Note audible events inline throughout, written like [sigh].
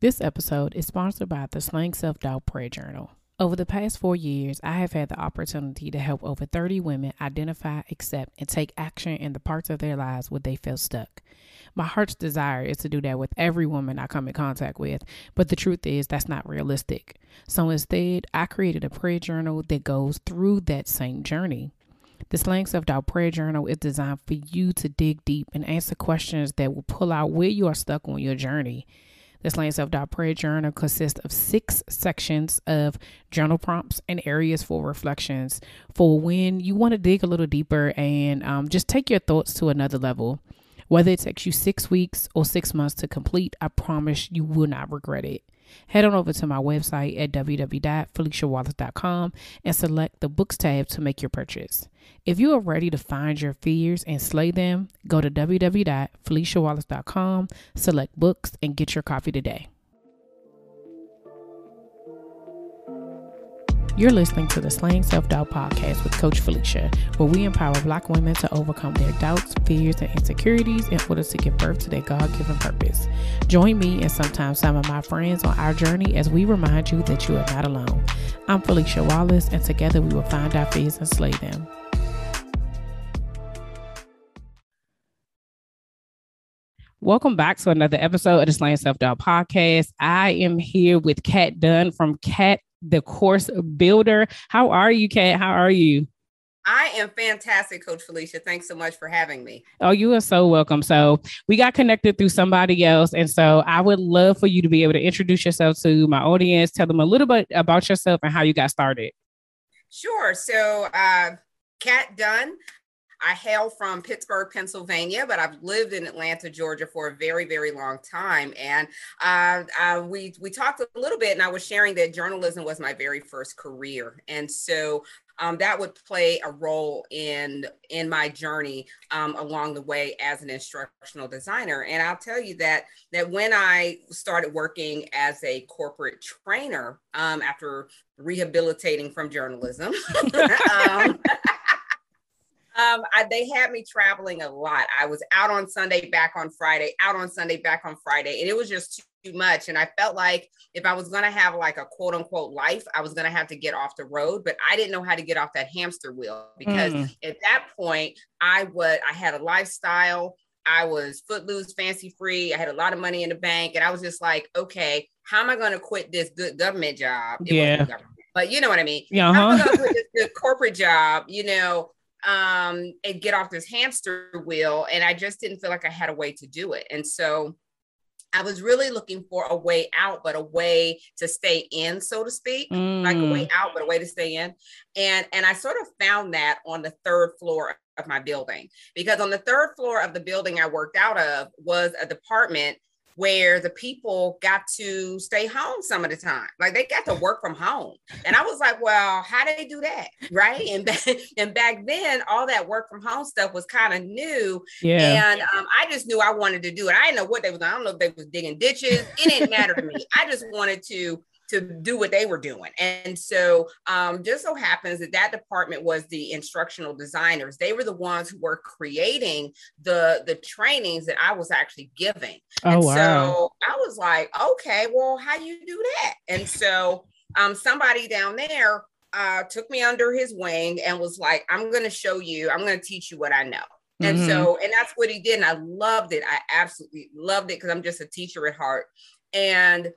This episode is sponsored by the Slaying Self Doubt Prayer Journal. Over the past four years, I have had the opportunity to help over 30 women identify, accept, and take action in the parts of their lives where they feel stuck. My heart's desire is to do that with every woman I come in contact with, but the truth is that's not realistic. So instead, I created a prayer journal that goes through that same journey. The Slaying Self Doubt Prayer Journal is designed for you to dig deep and answer questions that will pull out where you are stuck on your journey. The Slaying Self Prayer Journal consists of six sections of journal prompts and areas for reflections for when you want to dig a little deeper and um, just take your thoughts to another level. Whether it takes you six weeks or six months to complete, I promise you will not regret it. Head on over to my website at www.feliciawallace.com and select the books tab to make your purchase. If you are ready to find your fears and slay them, go to www.feliciawallace.com, select books, and get your copy today. You're listening to the Slaying Self Doubt podcast with Coach Felicia, where we empower Black women to overcome their doubts, fears, and insecurities in order to give birth to their God given purpose. Join me and sometimes some of my friends on our journey as we remind you that you are not alone. I'm Felicia Wallace, and together we will find our fears and slay them. Welcome back to another episode of the Slaying Self Doubt podcast. I am here with Kat Dunn from Kat the Course Builder. How are you, Kat? How are you? I am fantastic, Coach Felicia. Thanks so much for having me. Oh, you are so welcome. So, we got connected through somebody else. And so, I would love for you to be able to introduce yourself to my audience, tell them a little bit about yourself and how you got started. Sure. So, uh, Kat Dunn. I hail from Pittsburgh, Pennsylvania, but I've lived in Atlanta, Georgia for a very, very long time. And uh, uh, we we talked a little bit, and I was sharing that journalism was my very first career, and so um, that would play a role in in my journey um, along the way as an instructional designer. And I'll tell you that that when I started working as a corporate trainer um, after rehabilitating from journalism. [laughs] [laughs] um, I, they had me traveling a lot. I was out on Sunday, back on Friday, out on Sunday, back on Friday, and it was just too, much. And I felt like if I was going to have like a quote unquote life, I was going to have to get off the road. But I didn't know how to get off that hamster wheel because mm. at that point, I would I had a lifestyle. I was footloose, fancy free. I had a lot of money in the bank, and I was just like, okay, how am I going to quit this good government job? It yeah. But you know what I mean? Yeah. Uh-huh. I'm going to quit this good corporate job, you know, um, and get off this hamster wheel. And I just didn't feel like I had a way to do it. And so I was really looking for a way out, but a way to stay in, so to speak, mm. like a way mm. out, but a way to stay in. And and I sort of found that on the third floor of my building because on the third floor of the building I worked out of was a department where the people got to stay home some of the time. Like they got to work from home. And I was like, well, how do they do that? Right. And back, [laughs] and back then, all that work from home stuff was kind of new. Yeah. And um, I just knew I wanted to do it. I didn't know what they was, I don't know if they was digging ditches. It didn't matter to me. I just wanted to to do what they were doing. And so um, just so happens that that department was the instructional designers. They were the ones who were creating the the trainings that I was actually giving. Oh, and wow. so I was like, okay, well, how do you do that? And so um, somebody down there uh, took me under his wing and was like, I'm going to show you, I'm going to teach you what I know. And mm-hmm. so, and that's what he did. And I loved it. I absolutely loved it because I'm just a teacher at heart. And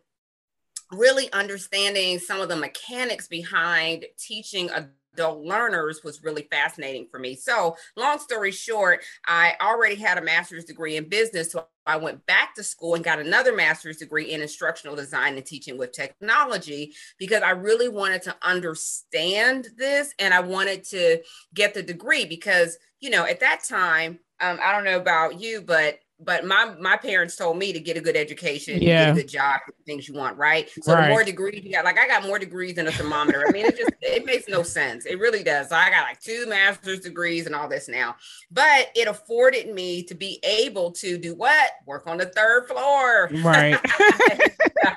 really understanding some of the mechanics behind teaching adult learners was really fascinating for me. So, long story short, I already had a master's degree in business. So, I went back to school and got another master's degree in instructional design and teaching with technology because I really wanted to understand this and I wanted to get the degree because, you know, at that time, um, I don't know about you, but but my my parents told me to get a good education, yeah. get a good job, things you want, right? So right. the more degrees you got, like I got more degrees than a thermometer. I mean, it just it makes no sense. It really does. So I got like two master's degrees and all this now, but it afforded me to be able to do what? Work on the third floor, right?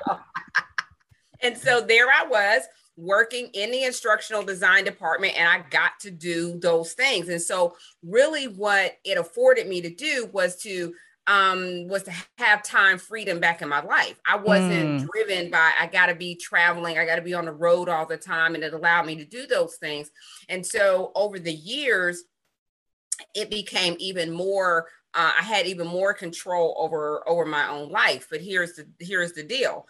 [laughs] and so there I was working in the instructional design department and I got to do those things. And so really what it afforded me to do was to um was to have time freedom back in my life. I wasn't mm. driven by I got to be traveling, I got to be on the road all the time and it allowed me to do those things. And so over the years it became even more uh, I had even more control over over my own life. But here's the here's the deal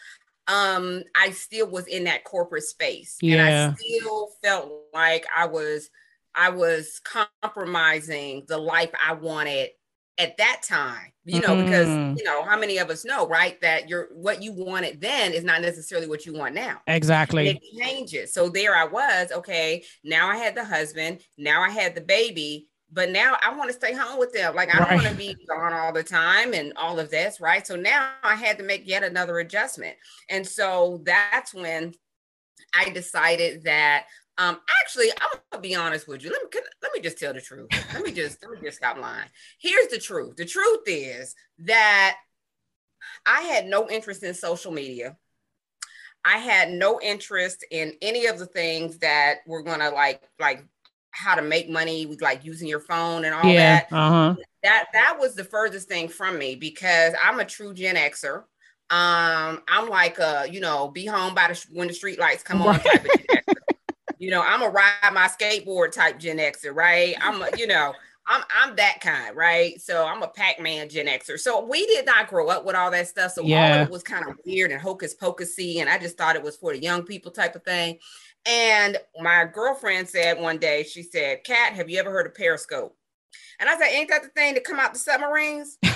um, I still was in that corporate space. Yeah. And I still felt like I was I was compromising the life I wanted at that time. You know, mm. because you know, how many of us know, right? That you're what you wanted then is not necessarily what you want now. Exactly. And it changes. So there I was, okay, now I had the husband, now I had the baby but now I want to stay home with them. Like I don't want to be gone all the time and all of this, right? So now I had to make yet another adjustment. And so that's when I decided that um actually I'm gonna be honest with you. Let me can, let me just tell the truth. Let me just let me just stop lying. Here's the truth. The truth is that I had no interest in social media. I had no interest in any of the things that were gonna like like how to make money with like using your phone and all yeah, that. Uh-huh. That that was the furthest thing from me because I'm a true Gen Xer. Um, I'm like uh, you know, be home by the when the street lights come on type of. You know, I'm a ride my skateboard type Gen Xer, right? I'm a, you know, I'm I'm that kind, right? So I'm a Pac-Man Gen Xer. So we did not grow up with all that stuff. So yeah. all of it was kind of weird and hocus pocusy, and I just thought it was for the young people type of thing. And my girlfriend said one day, she said, Kat, have you ever heard of Periscope? And I said, Ain't that the thing to come out the submarines? [laughs] and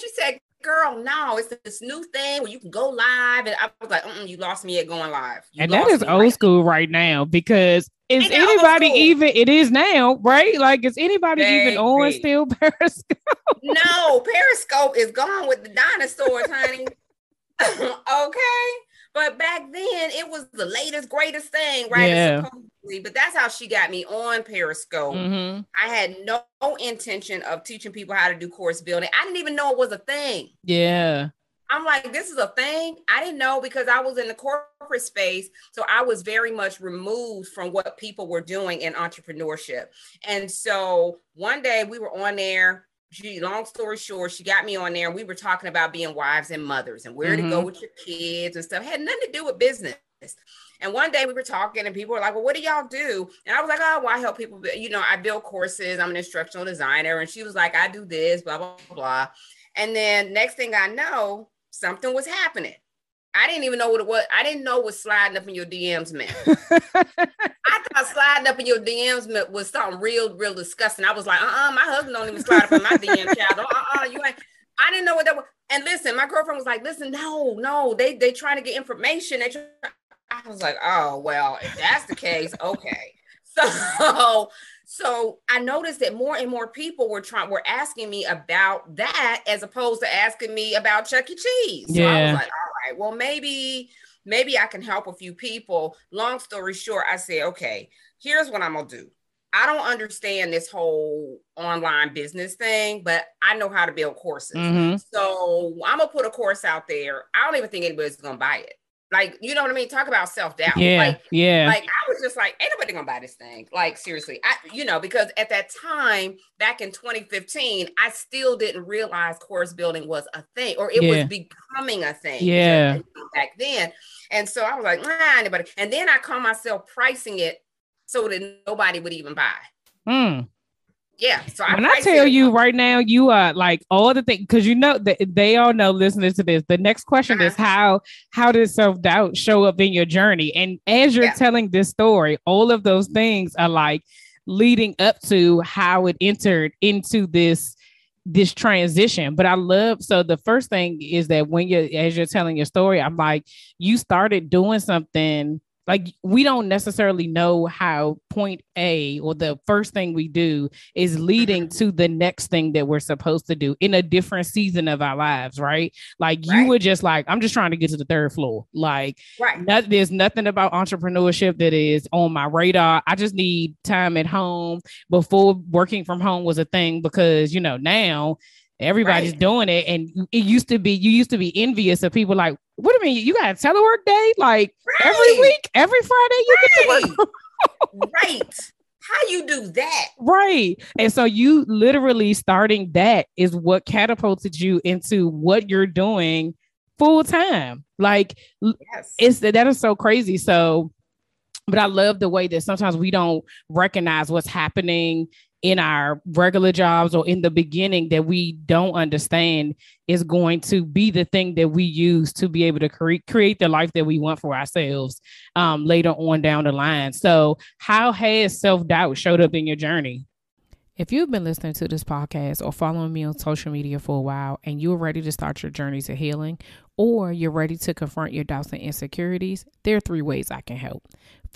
she said, Girl, no, it's this new thing where you can go live. And I was like, You lost me at going live. You and that is old right school now. right now because is Ain't anybody even it is now, right? Like is anybody Baby. even on still [laughs] Periscope? no, Periscope is gone with the dinosaurs, honey. [laughs] [coughs] okay. But back then, it was the latest, greatest thing, right? Yeah. But that's how she got me on Periscope. Mm-hmm. I had no intention of teaching people how to do course building. I didn't even know it was a thing. Yeah. I'm like, this is a thing. I didn't know because I was in the corporate space. So I was very much removed from what people were doing in entrepreneurship. And so one day we were on there she long story short, she got me on there and we were talking about being wives and mothers and where mm-hmm. to go mm-hmm. with your kids and stuff. Had nothing to do with business. And one day we were talking and people were like, Well, what do y'all do? And I was like, Oh, well, I help people. You know, I build courses, I'm an instructional designer. And she was like, I do this, blah, blah, blah. And then next thing I know, something was happening. I didn't even know what it was. I didn't know what sliding up in your DMs meant. [laughs] I thought sliding up in your DMs meant was something real, real disgusting. I was like, uh-uh, my husband don't even slide up in my DM child. Uh-uh, you ain't. I didn't know what that was. And listen, my girlfriend was like, listen, no, no, they they trying to get information. They try- I was like, oh well, if that's the case, okay. [laughs] So so I noticed that more and more people were trying were asking me about that as opposed to asking me about Chuck E. Cheese. So yeah. I was like, all right, well, maybe, maybe I can help a few people. Long story short, I said, okay, here's what I'm gonna do. I don't understand this whole online business thing, but I know how to build courses. Mm-hmm. So I'm gonna put a course out there. I don't even think anybody's gonna buy it. Like, you know what I mean? Talk about self doubt. Yeah, like, yeah. Like, I was just like, ain't nobody gonna buy this thing. Like, seriously, I, you know, because at that time, back in 2015, I still didn't realize course building was a thing, or it yeah. was becoming a thing. Yeah. [laughs] Back then, and so I was like, nah, anybody. And then I caught myself pricing it so that nobody would even buy. Hmm yeah. So when I, I tell you right now, you are like all the things because you know that they all know listening to this. The next question uh-huh. is how how does self doubt show up in your journey? And as you're yeah. telling this story, all of those things are like leading up to how it entered into this this transition. But I love so the first thing is that when you're as you're telling your story, I'm like you started doing something like we don't necessarily know how point A or the first thing we do is leading mm-hmm. to the next thing that we're supposed to do in a different season of our lives, right? Like right. you were just like, I'm just trying to get to the third floor. Like, right. Not, there's nothing about entrepreneurship that is on my radar. I just need time at home before working from home was a thing because, you know, now everybody's right. doing it. And it used to be, you used to be envious of people like, what do you mean? You got a telework day? Like right. every week, every Friday, you right. get to work. [laughs] right. How you do that? Right. And so you literally starting that is what catapulted you into what you're doing full time. Like yes. it's that is so crazy. So but I love the way that sometimes we don't recognize what's happening in our regular jobs or in the beginning that we don't understand is going to be the thing that we use to be able to cre- create the life that we want for ourselves um, later on down the line. So, how has self doubt showed up in your journey? If you've been listening to this podcast or following me on social media for a while and you're ready to start your journey to healing, or you're ready to confront your doubts and insecurities, there are three ways I can help.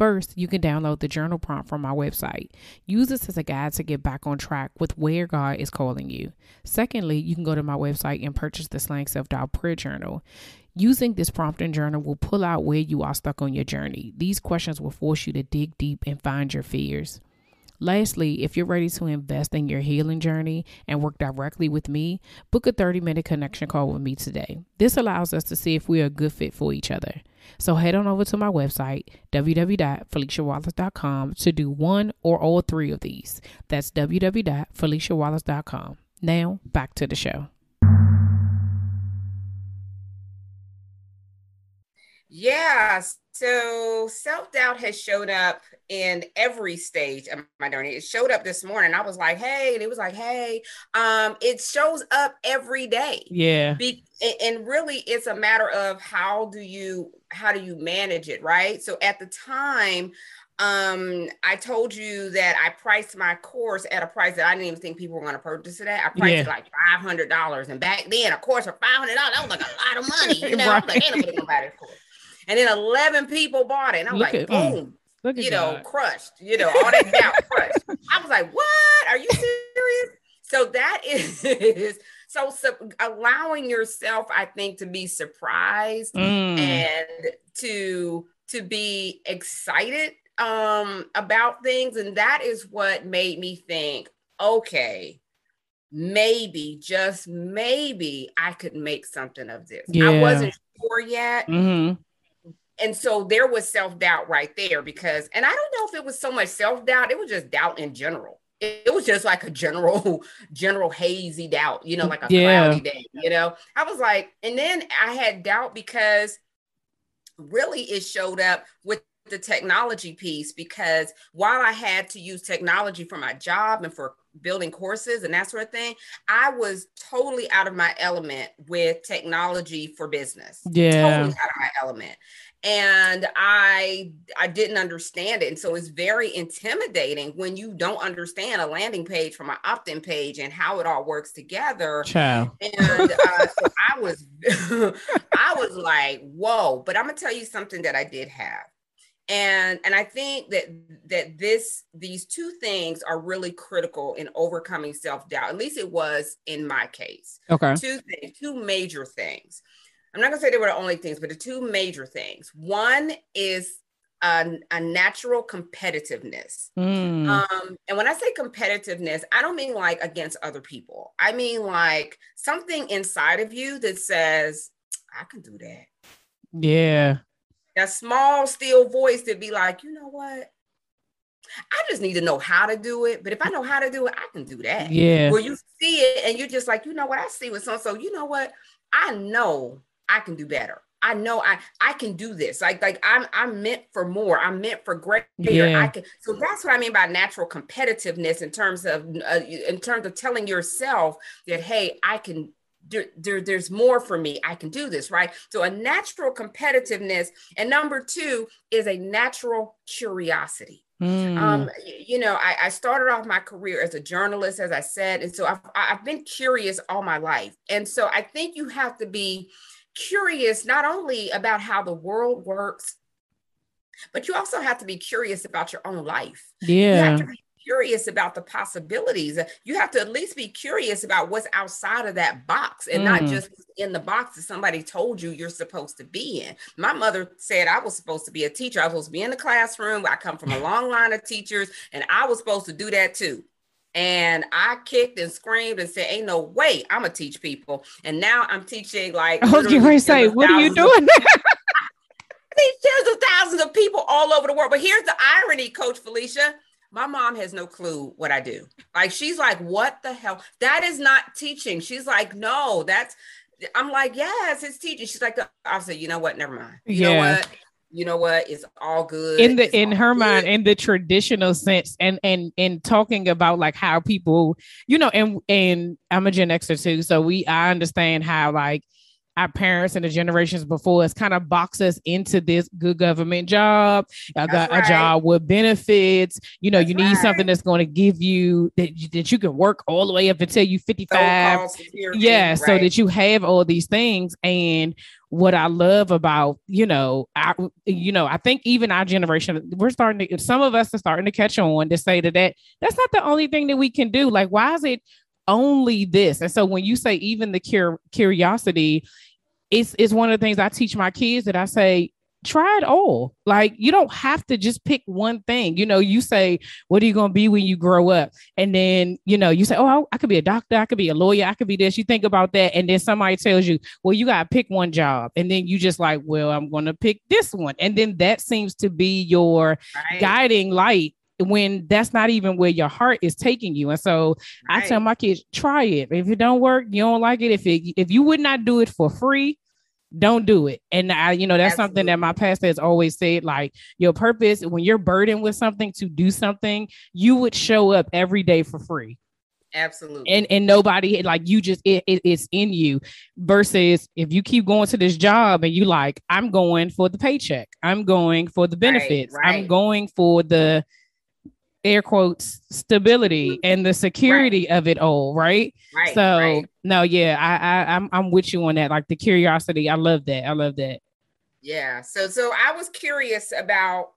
First, you can download the journal prompt from my website. Use this as a guide to get back on track with where God is calling you. Secondly, you can go to my website and purchase the Slaying Self Doubt Prayer Journal. Using this prompt and journal will pull out where you are stuck on your journey. These questions will force you to dig deep and find your fears. Lastly, if you're ready to invest in your healing journey and work directly with me, book a 30 minute connection call with me today. This allows us to see if we are a good fit for each other. So head on over to my website, www.feliciawallace.com, to do one or all three of these. That's www.feliciawallace.com. Now, back to the show. Yes. So self doubt has showed up in every stage of my journey. It showed up this morning. I was like, "Hey," and it was like, "Hey." Um, it shows up every day. Yeah. Be- and really, it's a matter of how do you how do you manage it, right? So at the time, um, I told you that I priced my course at a price that I didn't even think people were going to purchase it at. I priced yeah. it like five hundred dollars, and back then, a course for five hundred dollars that was like a lot of money. You [laughs] know, right. Like, "Ain't nobody gonna buy this course." And then 11 people bought it. And I'm Look like, boom, Look you know, God. crushed, you know, all that doubt [laughs] crushed. I was like, what? Are you serious? So that [laughs] is so, so allowing yourself, I think, to be surprised mm. and to to be excited um about things. And that is what made me think, okay, maybe, just maybe I could make something of this. Yeah. I wasn't sure yet. Mm-hmm and so there was self-doubt right there because and i don't know if it was so much self-doubt it was just doubt in general it, it was just like a general [laughs] general hazy doubt you know like a yeah. cloudy day you know i was like and then i had doubt because really it showed up with the technology piece because while I had to use technology for my job and for building courses and that sort of thing, I was totally out of my element with technology for business. Yeah. Totally out of my element and i i didn't understand it. And so it's very intimidating when you don't understand a landing page from an opt-in page and how it all works together. Ciao. and uh, [laughs] so i was [laughs] i was like whoa but i'm gonna tell you something that i did have. And and i think that that this these two things are really critical in overcoming self-doubt. At least it was in my case. Okay. Two things two major things I'm not gonna say they were the only things, but the two major things. One is a, a natural competitiveness. Mm. Um, and when I say competitiveness, I don't mean like against other people. I mean like something inside of you that says, I can do that. Yeah. That small, still voice to be like, you know what? I just need to know how to do it. But if I know how to do it, I can do that. Yeah. Where you see it and you're just like, you know what? I see with so so. You know what? I know I can do better. I know I I can do this. Like like I'm I'm meant for more. I'm meant for greater. Yeah. I can. So that's what I mean by natural competitiveness in terms of uh, in terms of telling yourself that hey, I can there, there, there's more for me. I can do this, right? So a natural competitiveness. And number two is a natural curiosity. Mm. Um, you know, I, I, started off my career as a journalist, as I said, and so I've, I've been curious all my life. And so I think you have to be curious not only about how the world works, but you also have to be curious about your own life. Yeah. curious about the possibilities. You have to at least be curious about what's outside of that box and mm. not just in the box that somebody told you you're supposed to be in. My mother said I was supposed to be a teacher. I was supposed to be in the classroom. I come from a [laughs] long line of teachers and I was supposed to do that too. And I kicked and screamed and said, Ain't no way I'm gonna teach people. And now I'm teaching like I was to say, what are you doing? teach [laughs] tens of thousands of people all over the world. But here's the irony, Coach Felicia. My mom has no clue what I do. Like she's like, what the hell? That is not teaching. She's like, no, that's I'm like, yes, it's teaching. She's like, I said, you know what? Never mind. You yeah. know what? You know what it's all good in the it's in her good. mind in the traditional sense and and and talking about like how people you know and and i'm a gen xer too so we i understand how like our parents and the generations before us kind of box us into this good government job. I got right. a job with benefits. You know, that's you need right. something that's going to give you that, you that you can work all the way up until you 55. yeah, right. so that you have all these things. And what I love about, you know, I you know, I think even our generation, we're starting to some of us are starting to catch on to say that, that that's not the only thing that we can do. Like, why is it only this? And so when you say even the cur- curiosity, it's it's one of the things I teach my kids that I say try it all. Like you don't have to just pick one thing. You know, you say, what are you going to be when you grow up? And then, you know, you say, oh, I could be a doctor, I could be a lawyer, I could be this. You think about that. And then somebody tells you, well, you got to pick one job. And then you just like, well, I'm going to pick this one. And then that seems to be your right. guiding light when that's not even where your heart is taking you. And so right. I tell my kids, try it. If it don't work, you don't like it. If it if you would not do it for free, don't do it. And I, you know, that's Absolutely. something that my pastor has always said. Like your purpose, when you're burdened with something to do something, you would show up every day for free. Absolutely. And and nobody like you just it, it, it's in you versus if you keep going to this job and you like, I'm going for the paycheck, I'm going for the benefits, right, right. I'm going for the air quotes stability and the security right. of it all, right? Right. So right. no, yeah, I, I I'm I'm with you on that. Like the curiosity, I love that. I love that. Yeah. So so I was curious about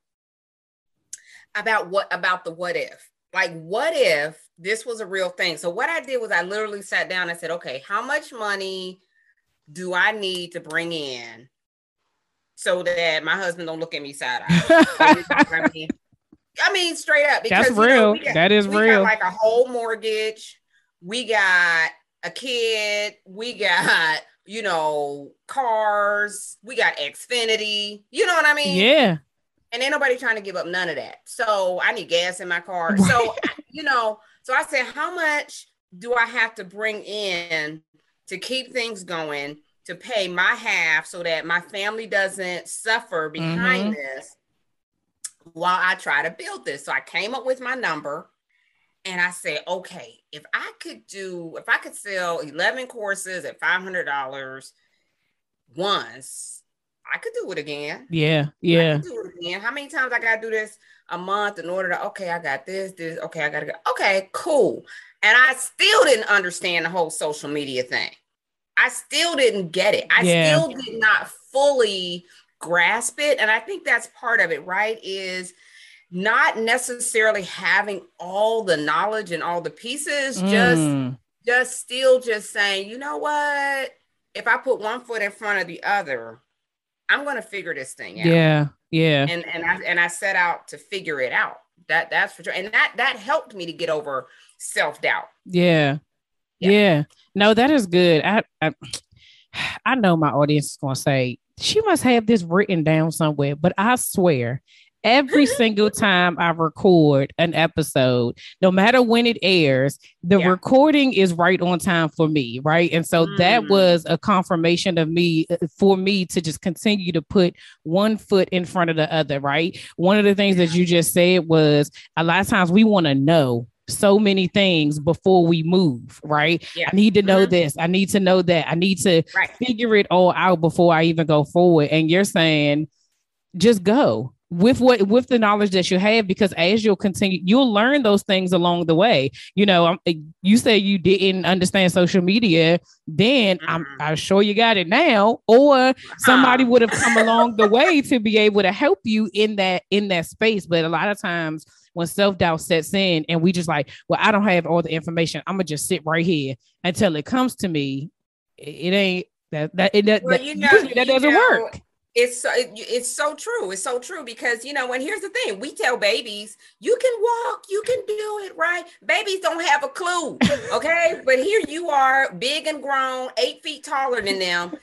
about what about the what if. Like what if this was a real thing? So what I did was I literally sat down and said, okay, how much money do I need to bring in so that my husband don't look at me side eye? [laughs] I mean, straight up. Because, That's real. Know, got, that is real. like a whole mortgage. We got a kid. We got, you know, cars. We got Xfinity. You know what I mean? Yeah. And ain't nobody trying to give up none of that. So I need gas in my car. So, you know, so I said, how much do I have to bring in to keep things going, to pay my half so that my family doesn't suffer behind mm-hmm. this? While I try to build this. So I came up with my number and I said, okay, if I could do, if I could sell 11 courses at $500 once, I could do it again. Yeah. Yeah. do it again. How many times I got to do this a month in order to, okay, I got this, this, okay, I got to go. Okay, cool. And I still didn't understand the whole social media thing. I still didn't get it. I yeah. still did not fully grasp it. And I think that's part of it, right? Is not necessarily having all the knowledge and all the pieces, mm. just just still just saying, you know what? If I put one foot in front of the other, I'm going to figure this thing out. Yeah, yeah. And and I and I set out to figure it out. That that's for sure. And that that helped me to get over self doubt. Yeah. yeah, yeah. No, that is good. I, I [sighs] I know my audience is going to say she must have this written down somewhere, but I swear every [laughs] single time I record an episode, no matter when it airs, the yeah. recording is right on time for me, right? And so mm. that was a confirmation of me uh, for me to just continue to put one foot in front of the other, right? One of the things that you just said was a lot of times we want to know so many things before we move, right? Yeah. I need to know mm-hmm. this. I need to know that. I need to right. figure it all out before I even go forward. And you're saying, just go. with what with the knowledge that you have because as you'll continue you'll learn those things along the way you know um, you say you didn't understand social media then mm-hmm. i'm i'm sure you got it now or somebody would have come along the [laughs] way to be able to help you in that in that space but a lot of times when self-doubt sets in and we just like well i don't have all the information. I'm gonna just sit right here until it comes to me. It, it ain't that that it that, well, you know, that doesn't know, work. it's so it's so true. It's so true because you know and here's the thing. We tell babies you can walk you can do it right? Babies don't have a clue okay? [laughs] But here you are big and grown eight feet taller than them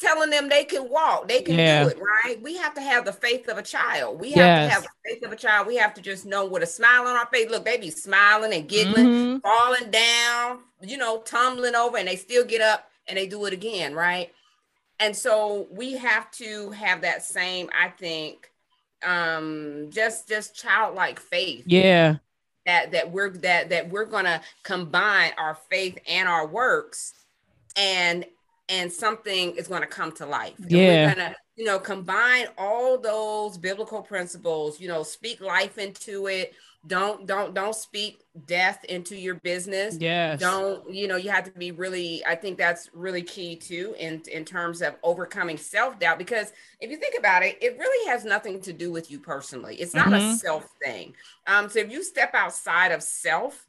telling them they can walk they can yeah. do it right we have to have the faith of a child we have yes. to have the faith of a child we have to just know with a smile on our face look babies smiling and giggling mm-hmm. falling down you know tumbling over and they still get up and they do it again right and so we have to have that same i think um just just childlike faith yeah that that we're that that we're gonna combine our faith and our works and and something is going to come to life. Yeah we're gonna you know combine all those biblical principles you know speak life into it. Don't don't don't speak death into your business. Yes. Don't you know you have to be really i think that's really key too in in terms of overcoming self-doubt because if you think about it it really has nothing to do with you personally. It's not mm-hmm. a self thing. Um so if you step outside of self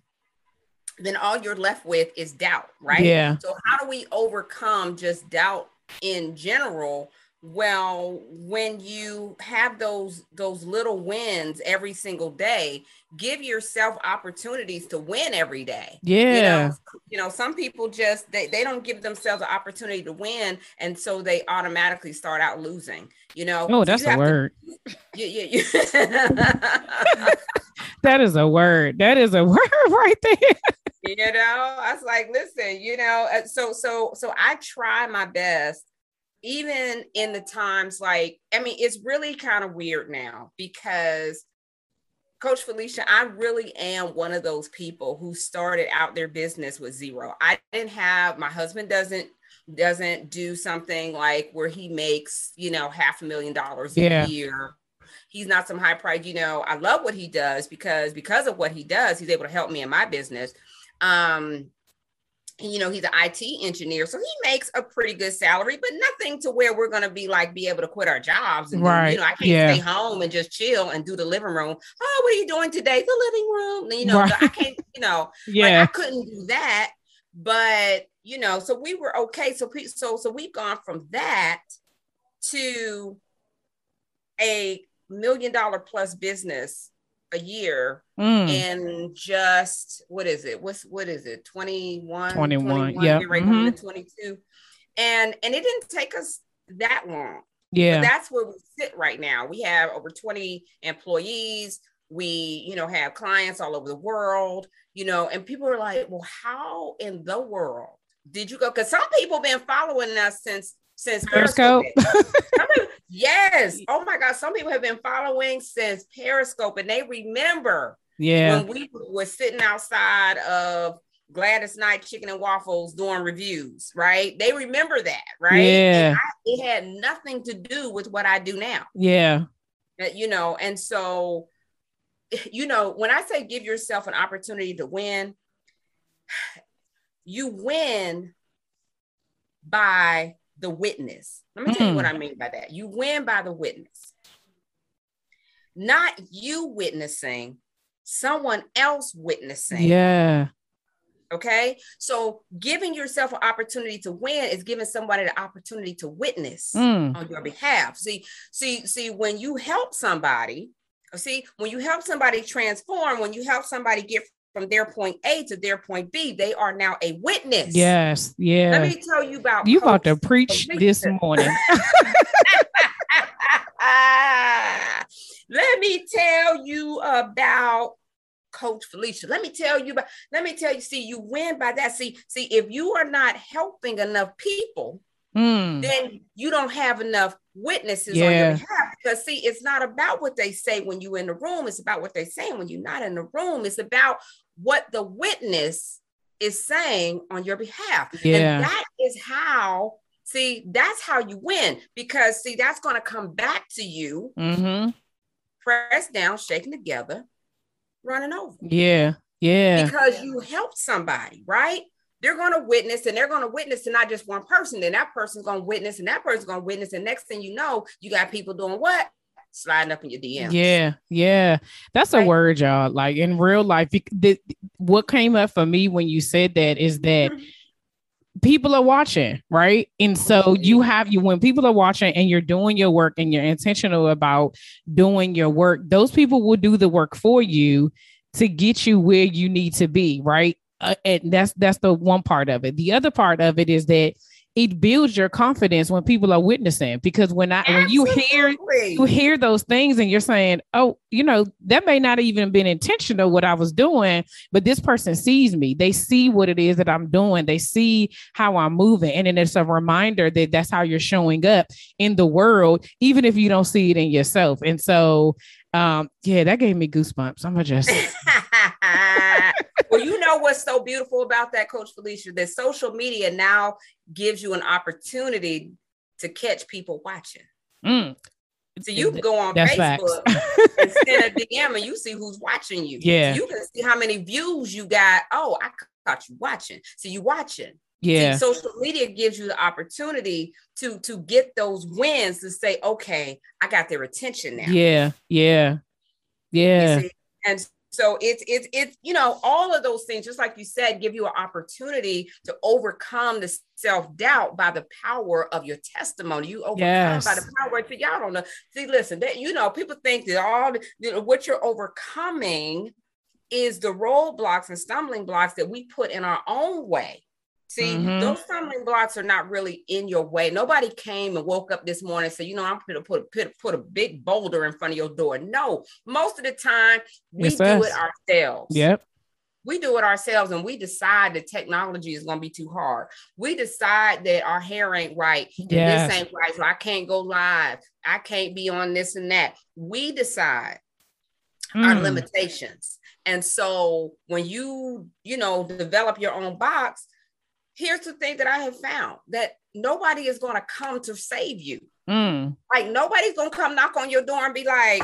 then all you're left with is doubt right? Yeah. So how do we overcome just doubt in general well when you have those those little wins every single day give yourself opportunities to win every day. Yeah you know, you know some people just they, they don't give themselves an opportunity to win and so they automatically start out losing you know? Oh that's a word to, yeah, yeah, yeah. [laughs] [laughs] that is a word. That is a [laughs] word right there. You know i was like listen you know uh, so so so i try my best even in the times like, I mean, it's really kind of weird now because Coach Felicia, I really am one of those people who started out their business with zero. I didn't have my husband doesn't doesn't do something like where he makes, you know, half a million dollars yeah. a year. He's not some high price, you know. I love what he does because because of what he does, he's able to help me in my business. Um, you know he's an IT engineer, so he makes a pretty good salary, but nothing to where we're gonna be like be able to quit our jobs. And right. you know, I can't yeah. stay home and just chill and do the living room. Oh, what are you doing today? The living room. You know, right. I can't. You know, yeah, [laughs] like I couldn't do that. But you know, so we were okay. So so so we've gone from that to a million dollar plus business a year mm. and just what is it? What's what is it? 21 21, yeah right mm-hmm. 22 and and it didn't take us that long. Yeah. but that's where we sit right now. We have over 20 employees. We you know have clients all over the world you know and people are like well how in the world did you go? Because some people been following us since since Periscope. Periscope. [laughs] yes. Oh my God. Some people have been following since Periscope and they remember yeah. when we were sitting outside of Gladys Knight Chicken and Waffles doing reviews, right? They remember that, right? Yeah. I, it had nothing to do with what I do now. Yeah. Uh, you know, and so, [sighs] you know, when I say give yourself an opportunity to win, [sighs] you win by the witness. Let me tell you what hmm. I mean by that. You win by the witness, not you witnessing, someone else witnessing. Yeah. Okay. So giving yourself an opportunity to win is giving somebody the opportunity to witness mm. on your behalf. See, see, see, when you help somebody, see, when you help somebody transform, when you help somebody get from their point A to their point B, they are now a witness. Yes, yeah. Let me tell you about you about to preach this morning. [laughs] [laughs] Let me tell you about Coach Felicia. Let me tell you about, let me tell you, see, you win by that. See, see, if you are not helping enough people, mm. then you don't have enough witnesses yeah. on your behalf. Because see, it's not about what they say when you're in the room, it's about what they're saying when you're not in the room. It's about what the witness is saying on your behalf. Yeah. And that is how, see, that's how you win. Because see, that's going to come back to you. Mm-hmm pressed down, shaking together, running over. Yeah. Yeah. Because you helped somebody, right? They're going to witness and they're going to witness to not just one person. Then that person's going to witness and that person's going to witness. And next thing you know, you got people doing what? Sliding up in your DMs. Yeah. Yeah. That's right? a word, y'all. Like in real life, the, what came up for me when you said that is that. Mm-hmm people are watching, right? And so you have you when people are watching and you're doing your work and you're intentional about doing your work, those people will do the work for you to get you where you need to be, right? Uh, and that's that's the one part of it. The other part of it is that it builds your confidence when people are witnessing because when I Absolutely. when you hear you hear those things and you're saying, oh, you know, that may not even been intentional what I was doing, but this person sees me. They see what it is that I'm doing. They see how I'm moving, and then it's a reminder that that's how you're showing up in the world, even if you don't see it in yourself. And so, um, yeah, that gave me goosebumps. I'm gonna just. [laughs] well, you know what's so beautiful about that, Coach Felicia, that social media now gives you an opportunity to catch people watching. Mm. So you can go on That's Facebook [laughs] and send a DM and you see who's watching you. Yeah. So you can see how many views you got. Oh, I caught you watching. So you watching. Yeah. See, social media gives you the opportunity to to get those wins to say, okay, I got their attention now. Yeah. Yeah. Yeah. And so it's it's it's you know all of those things just like you said give you an opportunity to overcome the self-doubt by the power of your testimony. You overcome yes. by the power of y'all don't know. See listen that you know people think that all you know, what you're overcoming is the roadblocks and stumbling blocks that we put in our own way See, mm-hmm. those stumbling blocks are not really in your way. Nobody came and woke up this morning and said, you know, I'm going to put, put, put a big boulder in front of your door. No, most of the time we do it ourselves. Yep. We do it ourselves and we decide that technology is going to be too hard. We decide that our hair ain't right. Yes. This ain't right. So I can't go live. I can't be on this and that. We decide mm. our limitations. And so when you, you know, develop your own box, here's the thing that I have found that nobody is going to come to save you. Mm. Like nobody's going to come knock on your door and be like,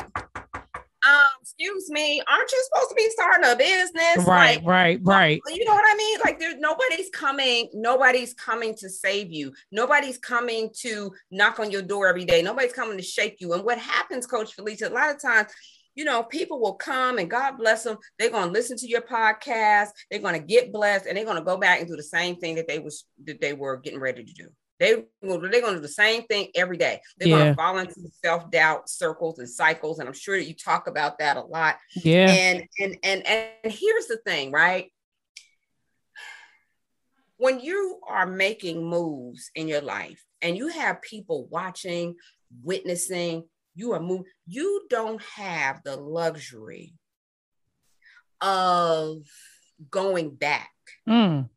um, excuse me, aren't you supposed to be starting a business? Right, like, right, right. You know what I mean? Like there's nobody's coming, nobody's coming to save you. Nobody's coming to knock on your door every day. Nobody's coming to shake you. And what happens, Coach Felicia, a lot of times you know, people will come and God bless them. They're going to listen to your podcast. They're going to get blessed, and they're going to go back and do the same thing that they was that they were getting ready to do. They they're going to do the same thing every day. They're yeah. going to fall into self doubt circles and cycles, and I'm sure that you talk about that a lot. Yeah. And and and and here's the thing, right? When you are making moves in your life, and you have people watching, witnessing, you are moving, you don't have the luxury of going back mm.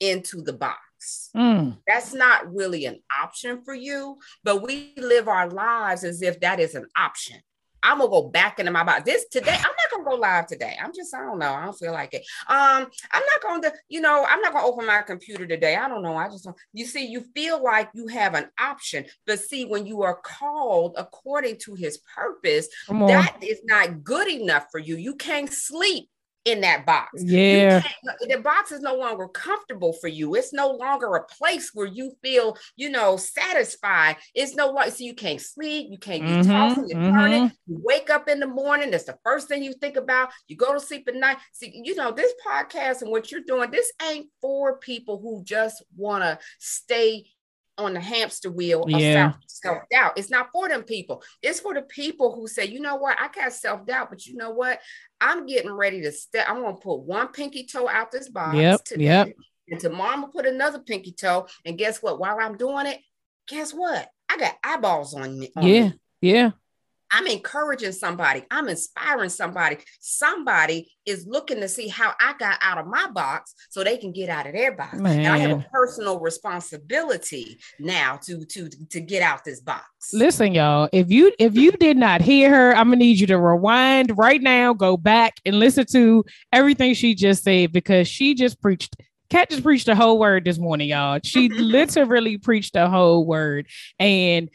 into the box. Mm. That's not really an option for you, but we live our lives as if that is an option. I'm gonna go back into my box. This today, I'm not gonna go live today. I'm just, I don't know. I don't feel like it. Um, I'm not gonna, you know, I'm not gonna open my computer today. I don't know. I just don't. You see, you feel like you have an option, but see, when you are called according to His purpose, that is not good enough for you. You can't sleep in that box. Yeah. The box is no longer comfortable for you. It's no longer a place where you feel, you know, satisfied. It's no longer, so you can't sleep, you can't mm-hmm, tossing and mm-hmm. turning. You wake up in the morning, that's the first thing you think about. You go to sleep at night. See, you know, this podcast and what you're doing, this ain't for people who just want to stay on the hamster wheel of yeah. self doubt. It's not for them people. It's for the people who say, you know what, I got self doubt, but you know what, I'm getting ready to step. I'm gonna put one pinky toe out this box yep, today, yep. and tomorrow I'm gonna put another pinky toe. And guess what? While I'm doing it, guess what? I got eyeballs on me. On yeah, me. yeah. I'm encouraging somebody. I'm inspiring somebody. Somebody is looking to see how I got out of my box so they can get out of their box. Man. And I have a personal responsibility now to to to get out this box. Listen, y'all, if you if you did not hear her, I'm gonna need you to rewind right now, go back and listen to everything she just said because she just preached Kat just preached a whole word this morning, y'all. She [laughs] literally preached a whole word. And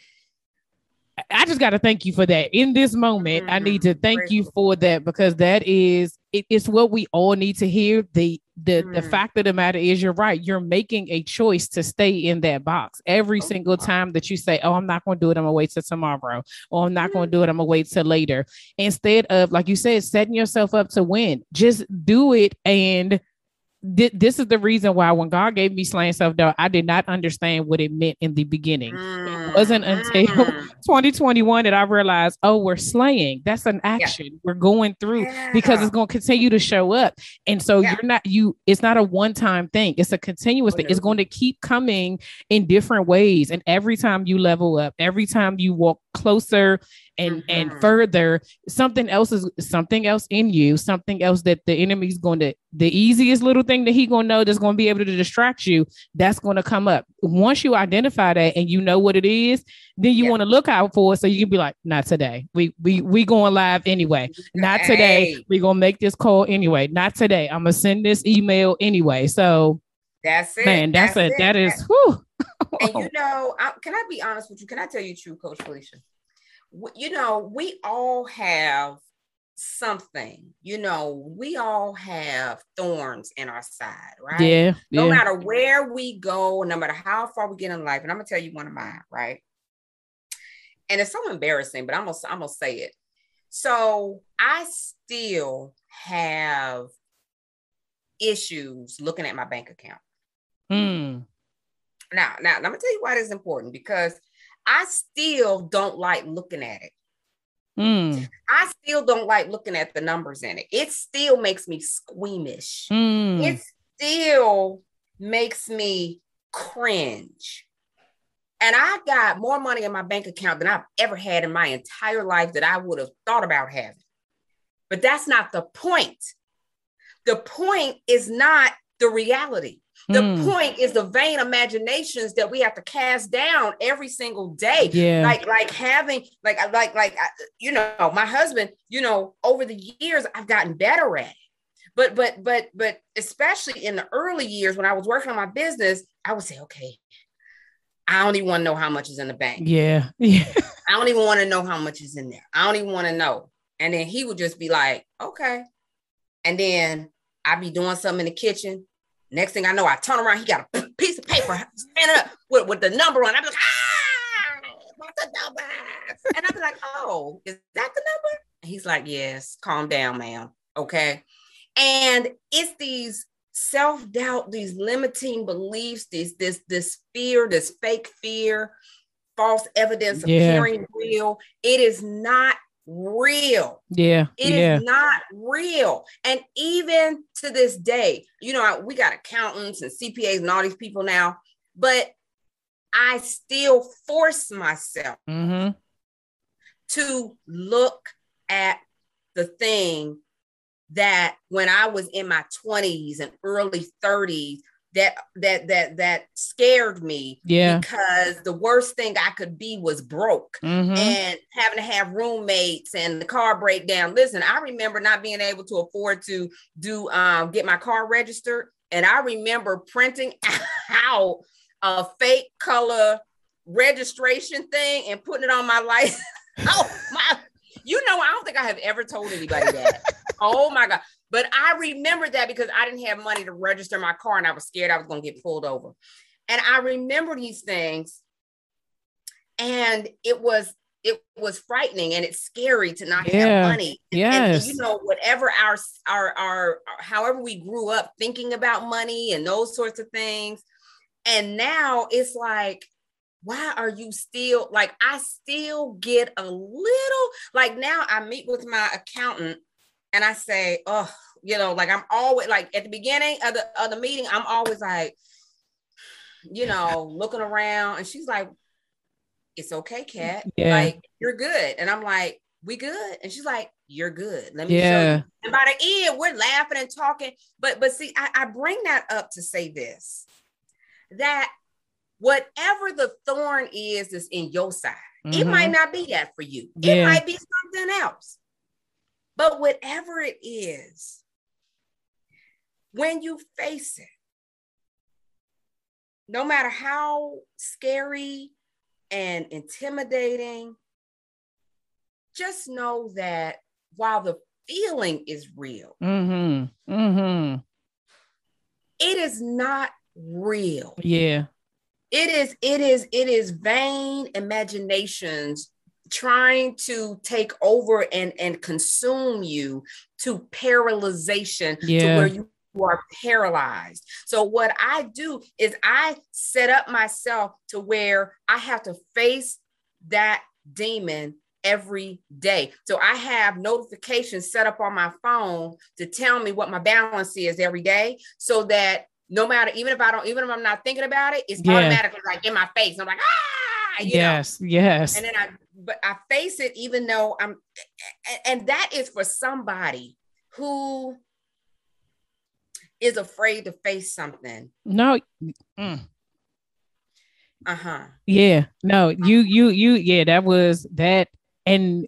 I just got to thank you for that. In this moment, mm-hmm. I need to mm-hmm. thank you for that because that is it, it's what we all need to hear. The the mm. the fact of the matter is you're right. You're making a choice to stay in that box every oh, single time that you say, "Oh, I'm not going to do it. I'm gonna wait till tomorrow," or "I'm not mm. going to do it. I'm gonna wait till later." Instead of, like you said, setting yourself up to win, just do it and th- this is the reason why when God gave me slaying self doubt, I did not understand what it meant in the beginning. Mm, it wasn't until [laughs] mm. 2021 that I realized, oh, we're slaying. That's an action yeah. we're going through yeah. because it's going to continue to show up. And so yeah. you're not you. It's not a one time thing. It's a continuous oh, thing. It's going to keep coming in different ways. And every time you level up, every time you walk closer and mm-hmm. and further something else is something else in you something else that the enemy's going to the easiest little thing that he going to know that's going to be able to distract you that's going to come up once you identify that and you know what it is then you yeah. want to look out for it so you can be like not today we we we going live anyway not today hey. we going to make this call anyway not today i'm going to send this email anyway so that's it man that's, that's it. it that is whew. and [laughs] you know I, can i be honest with you can i tell you true coach felicia you know, we all have something, you know, we all have thorns in our side, right? Yeah. No yeah. matter where we go, no matter how far we get in life. And I'm gonna tell you one of mine, right? And it's so embarrassing, but I'm gonna I'm gonna say it. So I still have issues looking at my bank account. Mm. Now, now, let me tell you why this is important because I still don't like looking at it. Mm. I still don't like looking at the numbers in it. It still makes me squeamish. Mm. It still makes me cringe. And I got more money in my bank account than I've ever had in my entire life that I would have thought about having. But that's not the point. The point is not the reality. The mm. point is the vain imaginations that we have to cast down every single day. Yeah. Like, like having, like, like, like, you know, my husband, you know, over the years, I've gotten better at it. But, but, but, but, especially in the early years when I was working on my business, I would say, okay, I don't even want to know how much is in the bank. Yeah. [laughs] Yeah. I don't even want to know how much is in there. I don't even want to know. And then he would just be like, okay. And then I'd be doing something in the kitchen Next thing I know, I turn around, he got a piece of paper standing up with, with the number on. I'm like, ah, what's the number? And I'm like, oh, is that the number? He's like, yes, calm down, ma'am. Okay. And it's these self-doubt, these limiting beliefs, this, this, this fear, this fake fear, false evidence appearing yeah. real. It is not real. Yeah. it yeah. is not real. And even to this day, you know, we got accountants and CPAs and all these people now, but I still force myself mm-hmm. to look at the thing that when I was in my 20s and early 30s, that that that that scared me yeah. because the worst thing i could be was broke mm-hmm. and having to have roommates and the car breakdown. Listen i remember not being able to afford to do um get my car registered. And i remember printing [laughs] out a fake color registration thing and putting it on my license [laughs] oh my you know i don't think i have ever told anybody that. [laughs] Oh my god but I remember that because I didn't have money to register my car and I was scared I was going to get pulled over. And I remember these things and it was it was frightening and it's scary to not yeah. have money. Yes. And, you know, whatever our, our our however we grew up thinking about money and those sorts of things. And now it's like why are you still like I still get a little like now I meet with my accountant and I say, oh, you know, like I'm always like at the beginning of the of the meeting, I'm always like, you know, [laughs] looking around, and she's like, "It's okay, Kat. Yeah. Like you're good." And I'm like, "We good?" And she's like, "You're good. Let me yeah. show you." And by the end, we're laughing and talking. But but see, I, I bring that up to say this: that whatever the thorn is that's in your side, mm-hmm. it might not be that for you. Yeah. It might be something else. But whatever it is, when you face it, no matter how scary and intimidating just know that while the feeling is real, Mm-hmm. Mm-hmm. it is not real. Yeah. It is, it is, it is vain imaginations trying to take over and and consume you to paralyzation Yeah. to where you are paralyzed. So what I do is I set up myself to where I have to face that demon every day. So I have notifications set up on my phone to tell me what my balance is every day so that no matter even if I don't even if I'm not thinking about it, it's Yeah. automatically like in my face. I'm like, ah, you know? Yes. Yes. and then I but I face it even though I'm and, and that is for somebody who is afraid to face something. no. Mm. Uh-huh. Yeah, no, you, you, you, yeah, that was that. And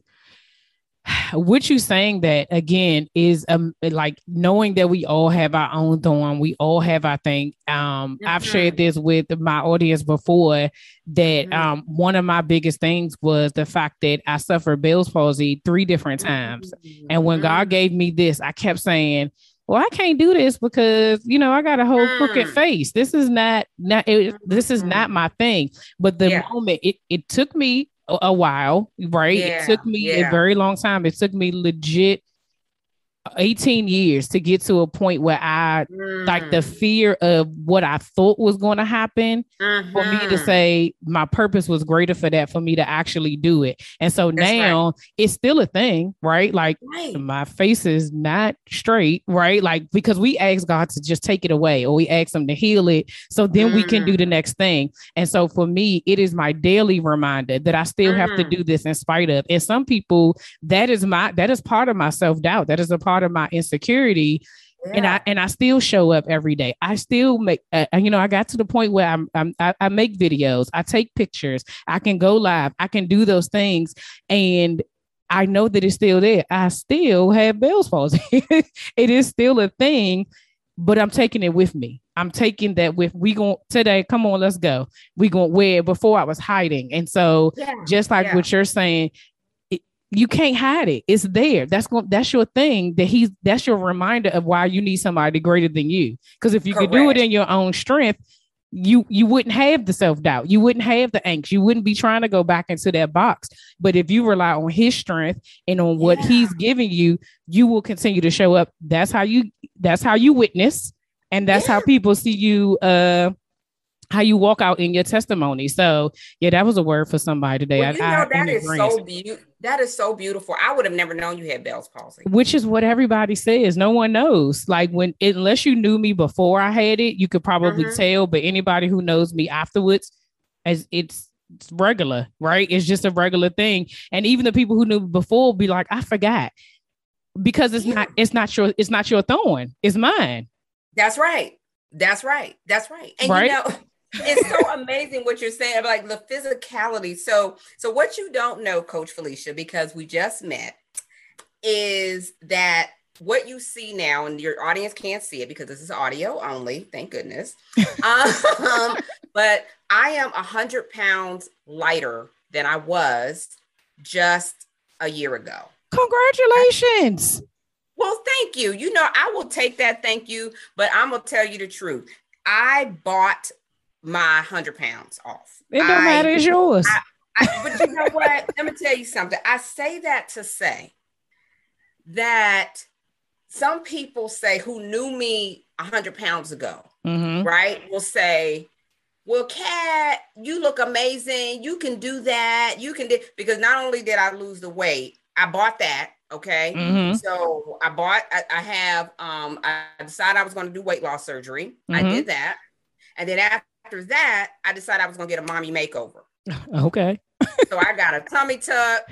what you saying that again is um like knowing that we all have our own thorn, we all have our thing. Um, I've shared this with my audience before that Mhm. um one of my biggest things was the fact that I suffered Bell's palsy three different times. And when God Mhm. gave me this, I kept saying, "Well, I can't do this because you know I got a whole crooked Mm. face. This is not not it, this is not Mhm. my thing." But the Yeah. moment it it took me a, a while, right? Yeah, It took me yeah. a very long time. It took me legit 18 years to get to a point where I like the Mm. fear of what I thought was going to happen for me to Mhm. say my purpose was greater for that for me to actually do it. And so That's right. now it's still a thing, right? Like right. my face is not straight, right? Like because we ask God to just take it away or we ask him to heal it so then we can do the Mm. next thing. And so for me, it is my daily reminder that I still have to Mm. do this in spite of. And some people that is my that is part of my self-doubt. That is a part of my insecurity and I and I still show up every day. I still make, uh, you know, I got to the point where I'm, I'm I, I make videos, I take pictures, I can go live, I can do those things, and I know that it's still there. I still have Bell's palsy. [laughs] it is still a thing, but I'm taking it with me. I'm taking that with we going today. Come on, let's go. We going where before I was hiding, and so yeah. just like Yeah. what you're saying you can't hide it. It's there. That's going that's your thing that he's that's your reminder of why you need somebody greater than you. Because if you could do it in your own strength you you wouldn't have the self-doubt. You wouldn't have the angst. You wouldn't be trying to go back into that box. But if you rely on his strength and on what Yeah. he's giving you you will continue to show up. That's how you that's how you witness and that's how people see you uh how you walk out in your testimony so yeah that was a word for somebody today Well, you know that in is so beautiful. That is so beautiful. I would have never known you had Bell's palsy. which is what everybody says. No one knows. Like when unless you knew me before I had it, you could probably Mhm. tell. But anybody who knows me afterwards, as it's, it's regular, right? It's just a regular thing. And even the people who knew before will be like, I forgot. Because it's Yeah. not, it's not your, it's not your thorn, it's mine. That's right. That's right. That's right. And Right? you know, it's so amazing what you're saying, like the physicality. So, so what you don't know, Coach Felicia, because we just met, is that what you see now, and your audience can't see it because this is audio only. Thank goodness. [laughs] um, but I am a hundred pounds lighter than I was just a year ago. Congratulations. Well, thank you. You know, I will take that thank you, but I'm gonna tell you the truth. I bought my hundred pounds off. It don't I- matter, it's yours. I, but you know what? [laughs] Let me tell you something. I say that to say that some people say who knew me a hundred pounds ago, Mhm. right, will say, "Well, Kat, you look amazing. You can do that. You can do." Because not only did I lose the weight, I bought that. Okay, Mhm. so I bought. I, I have. Um, I decided I was going to do weight loss surgery. I Mhm. did that, and then after that, I decided I was going to get a mommy makeover. [laughs] Okay. So I got a tummy tuck,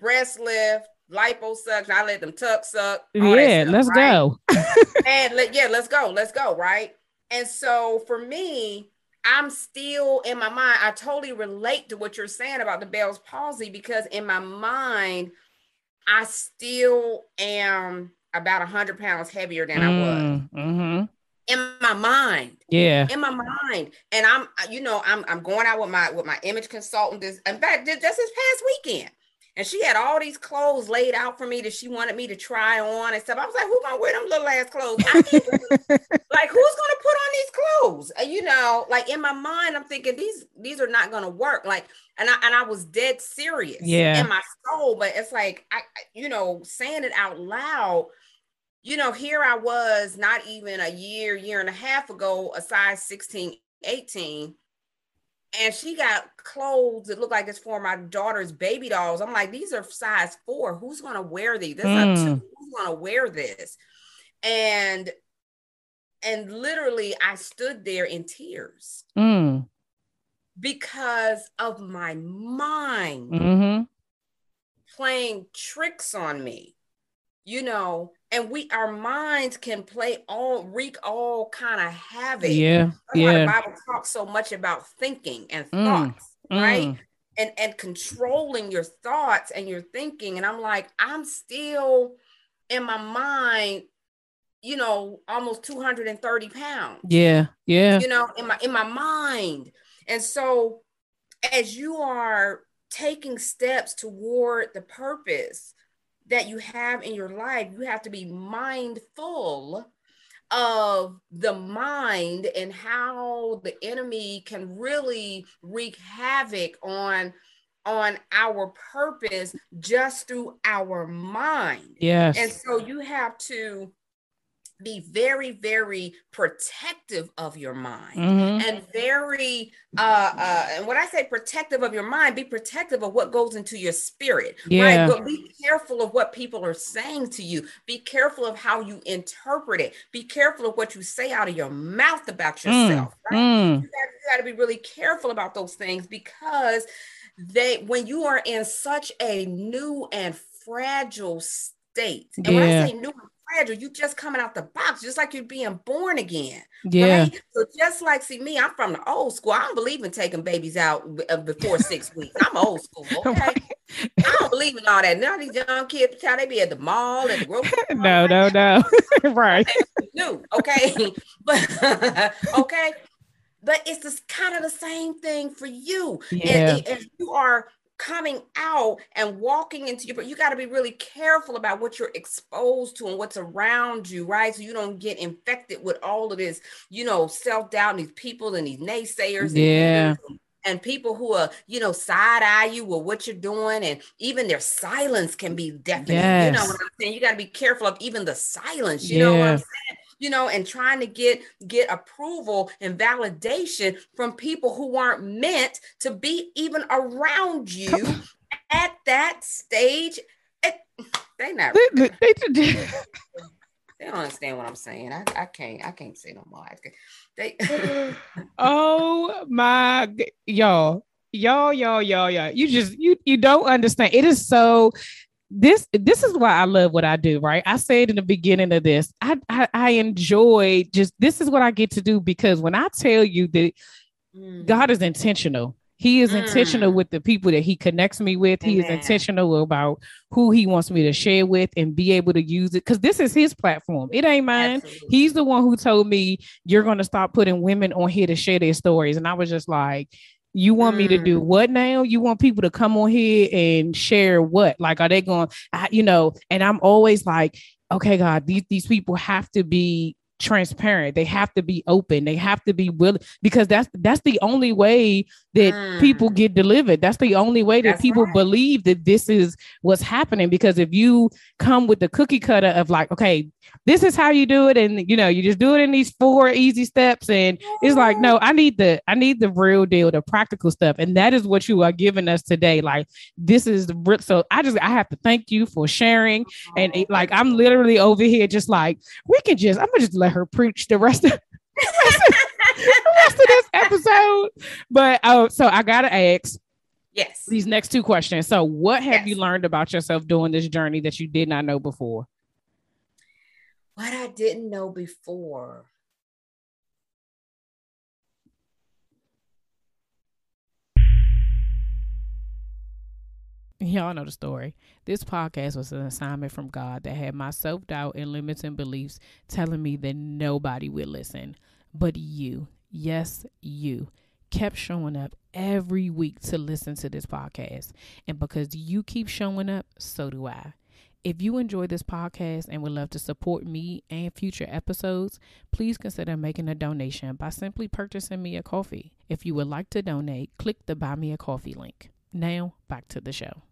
breast lift, liposuction. I let them tuck suck. Yeah, stuff, let's right? go. [laughs] And let, yeah, let's go, let's go, right? And so for me, I'm still in my mind. I totally relate to what you're saying about the Bell's palsy because in my mind, I still am about a hundred pounds heavier than I was Mhm. In my mind Yeah. in my mind and i'm you know i'm i'm going out with my with my image consultant this in fact just this past weekend And she had all these clothes laid out for me that she wanted me to try on and stuff. I was like, who's gonna wear them little ass clothes? [laughs] like, who's gonna put on these clothes? And, you know, like in my mind, I'm thinking these these are not gonna work. Like, and I and I was dead serious yeah. in my soul, but it's like I, you know, saying it out loud. You know, here I was not even a year, year and a half ago, a size 16, 18 and she got clothes that look like it's for my daughter's baby dolls. I'm like, these are size four. Who's gonna wear these? This mm. two. Who's gonna wear this? And and literally, I stood there in tears mm. because of my mind mm-hmm. playing tricks on me. You know, and we our minds can play all wreak all kind of havoc. Yeah, That's yeah. the Bible talks so much about thinking and mm, thoughts, mm, right? Mm. And and controlling your thoughts and your thinking. And I'm like, I'm still in my mind, you know, almost 230 pounds. Yeah, yeah. You know, in my in my mind. And so as you are taking steps toward the purpose that you have in your life, you have to be mindful of the mind and how the enemy can really wreak havoc on on our purpose just through our mind. Yes. And so you have to be very very protective of your mind mm-hmm. and very uh uh and when i say protective of your mind be protective of what goes into your spirit yeah. right but be careful of what people are saying to you be careful of how you interpret it be careful of what you say out of your mouth about Mm, yourself right mm. you, got, you got to be really careful about those things because they when you are in such a new and fragile state and when i say new and fragile. You just coming out the box, just like you're being born again. Yeah. Right? So just like, see me, I'm from the old school. I don't believe in taking babies out uh, before six [laughs] weeks. I'm old school. Okay. I don't believe in all that. Now these young kids, how they be at the mall, at the grocery [laughs] store. no, no, no. [laughs] right. New. Okay. But okay. But it's just kind of the same thing for you. Yeah. And, and you are coming out and walking into your you got to be really careful about what you're exposed to and what's around you right? So you don't get infected with all of this you know self-doubt and these people and these naysayers and Yeah. and, and people who are you know side eye you with what you're doing and even their silence can be deafening. You know what i'm saying? You got to be careful of even the silence you know what i'm saying you know and trying to get get approval and validation from people who aren't meant to be even around you at that stage. It, they not They- they- they- [laughs] they don't understand what i'm saying. I, I can't i can't say no more. They [laughs] oh my y'all y'all y'all y'all y'all. You just you you don't understand. It is so this this is why i love what i do right i said in the beginning of this i i, I enjoy just this is what i get to do because when i tell you that Mm. god is intentional he is intentional Mm. with the people that he connects me with he is intentional about who he wants me to share with and be able to use it because this is his platform it ain't mine Absolutely. he's the one who told me you're going to stop putting women on here to share their stories and i was just like you want me to Mm. do what now you want people to come on here and share what like are they going I, you know and i'm always like okay god these, these people have to be transparent. They have to be open. They have to be willing because that's that's the only way that Mm. people get delivered. That's the only way that That's people right. believe that this is what's happening. Because if you come with the cookie cutter of like okay this is how you do it and you know you just do it in these four easy steps and it's like no i need the i need the real deal the practical stuff. And that is what you are giving us today. Like this is the real so i just i have to thank you for sharing. And it, like i'm literally over here just like we can just i'm gonna just let her preach the rest of the rest of, the rest of this episode. But oh so i gotta ask yes. these next two questions. So what have you learned about yourself during this journey that you did not know before? What i didn't know before Y'all know the story. This podcast was an assignment from God that had my self doubt and limiting beliefs telling me that nobody would listen. But you, yes, you, kept showing up every week to listen to this podcast. And because you keep showing up, so do I. If you enjoy this podcast and would love to support me and future episodes, please consider making a donation by simply purchasing me a coffee. If you would like to donate, click the Buy Me a Coffee link. Now, back to the show.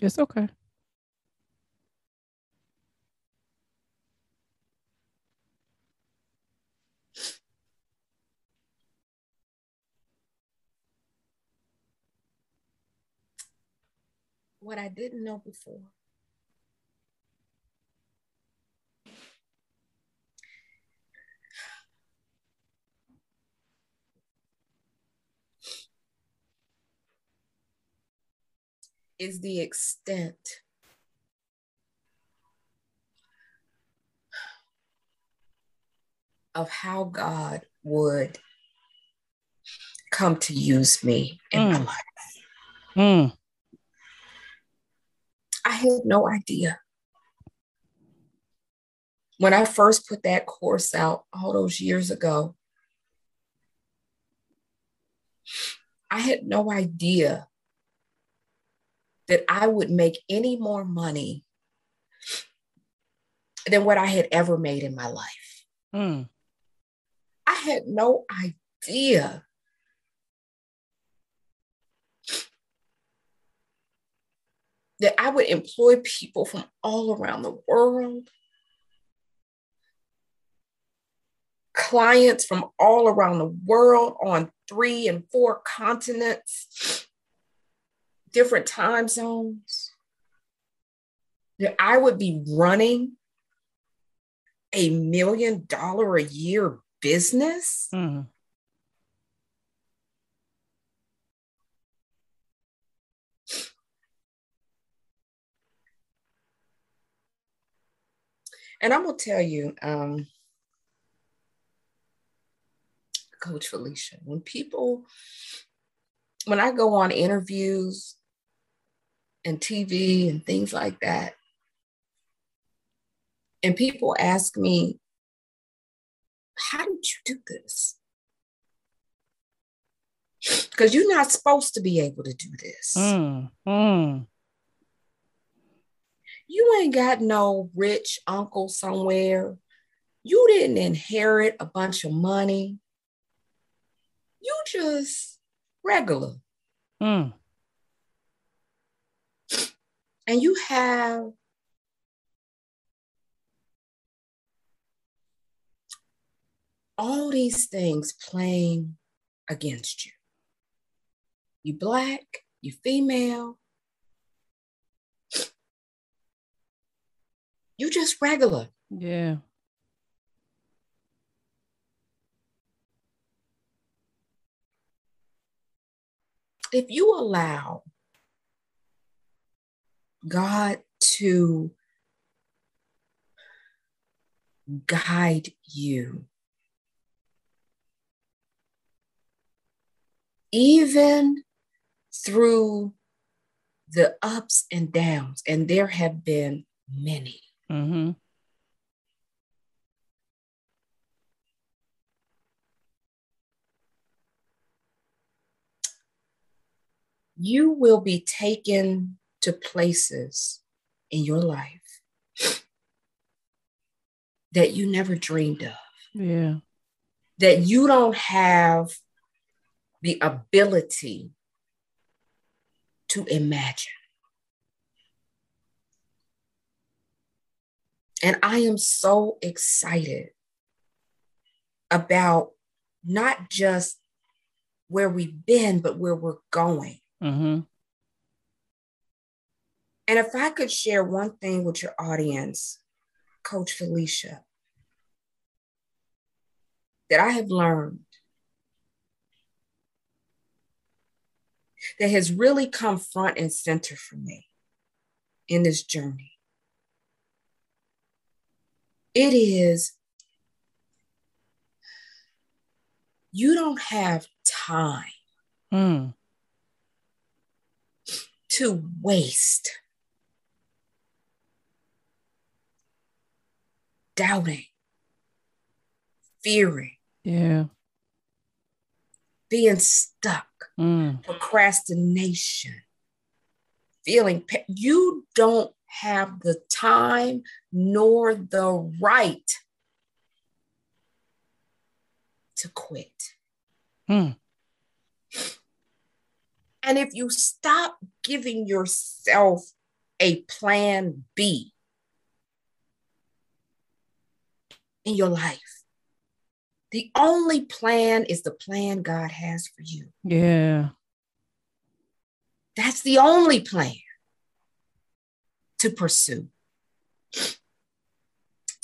It's okay. what I didn't know before. Is the extent of how God would come to use me in mm. my life. Mm. I had no idea. When I first put that course out all those years ago, I had no idea that I would make any more money than what I had ever made in my life. Mm. I had no idea that I would employ people from all around the world, clients from all around the world on three and four continents, different time zones, that I would be running a million dollar a year business. Mm-hmm. And I'm gonna tell you, um, Coach Felicia, when people, when I go on interviews and TV and things like that, and people ask me, how did you do this? Because you're not supposed to be able to do this. Mm, mm. You ain't got no rich uncle somewhere. You didn't inherit a bunch of money. You just regular. Mm. And you have all these things playing against you. You black, you female, You just regular. Yeah. If you allow God to guide you, even through the ups and downs, and there have been many. Mm-hmm. You will be taken to places in your life that you never dreamed of. Yeah. That you don't have the ability to imagine. And I am so excited about not just where we've been, but where we're going. Mm-hmm. And if I could share one thing with your audience, Coach Felicia, that I have learned that has really come front and center for me in this journey it is, you don't have time mm. to waste, doubting, fearing, Yeah. being stuck, Mm. procrastination, feeling pa- you don't have the time nor the right to quit. Hmm. And if you stop giving yourself a plan B in your life, the only plan is the plan God has for you. Yeah. That's the only plan to pursue.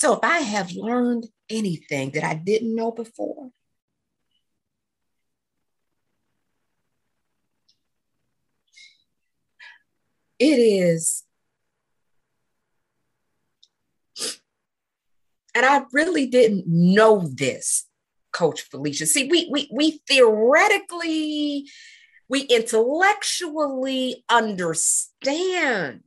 So if I have learned anything that I didn't know before, it is and I really didn't know this, Coach Felicia. See, we we we theoretically, we intellectually understand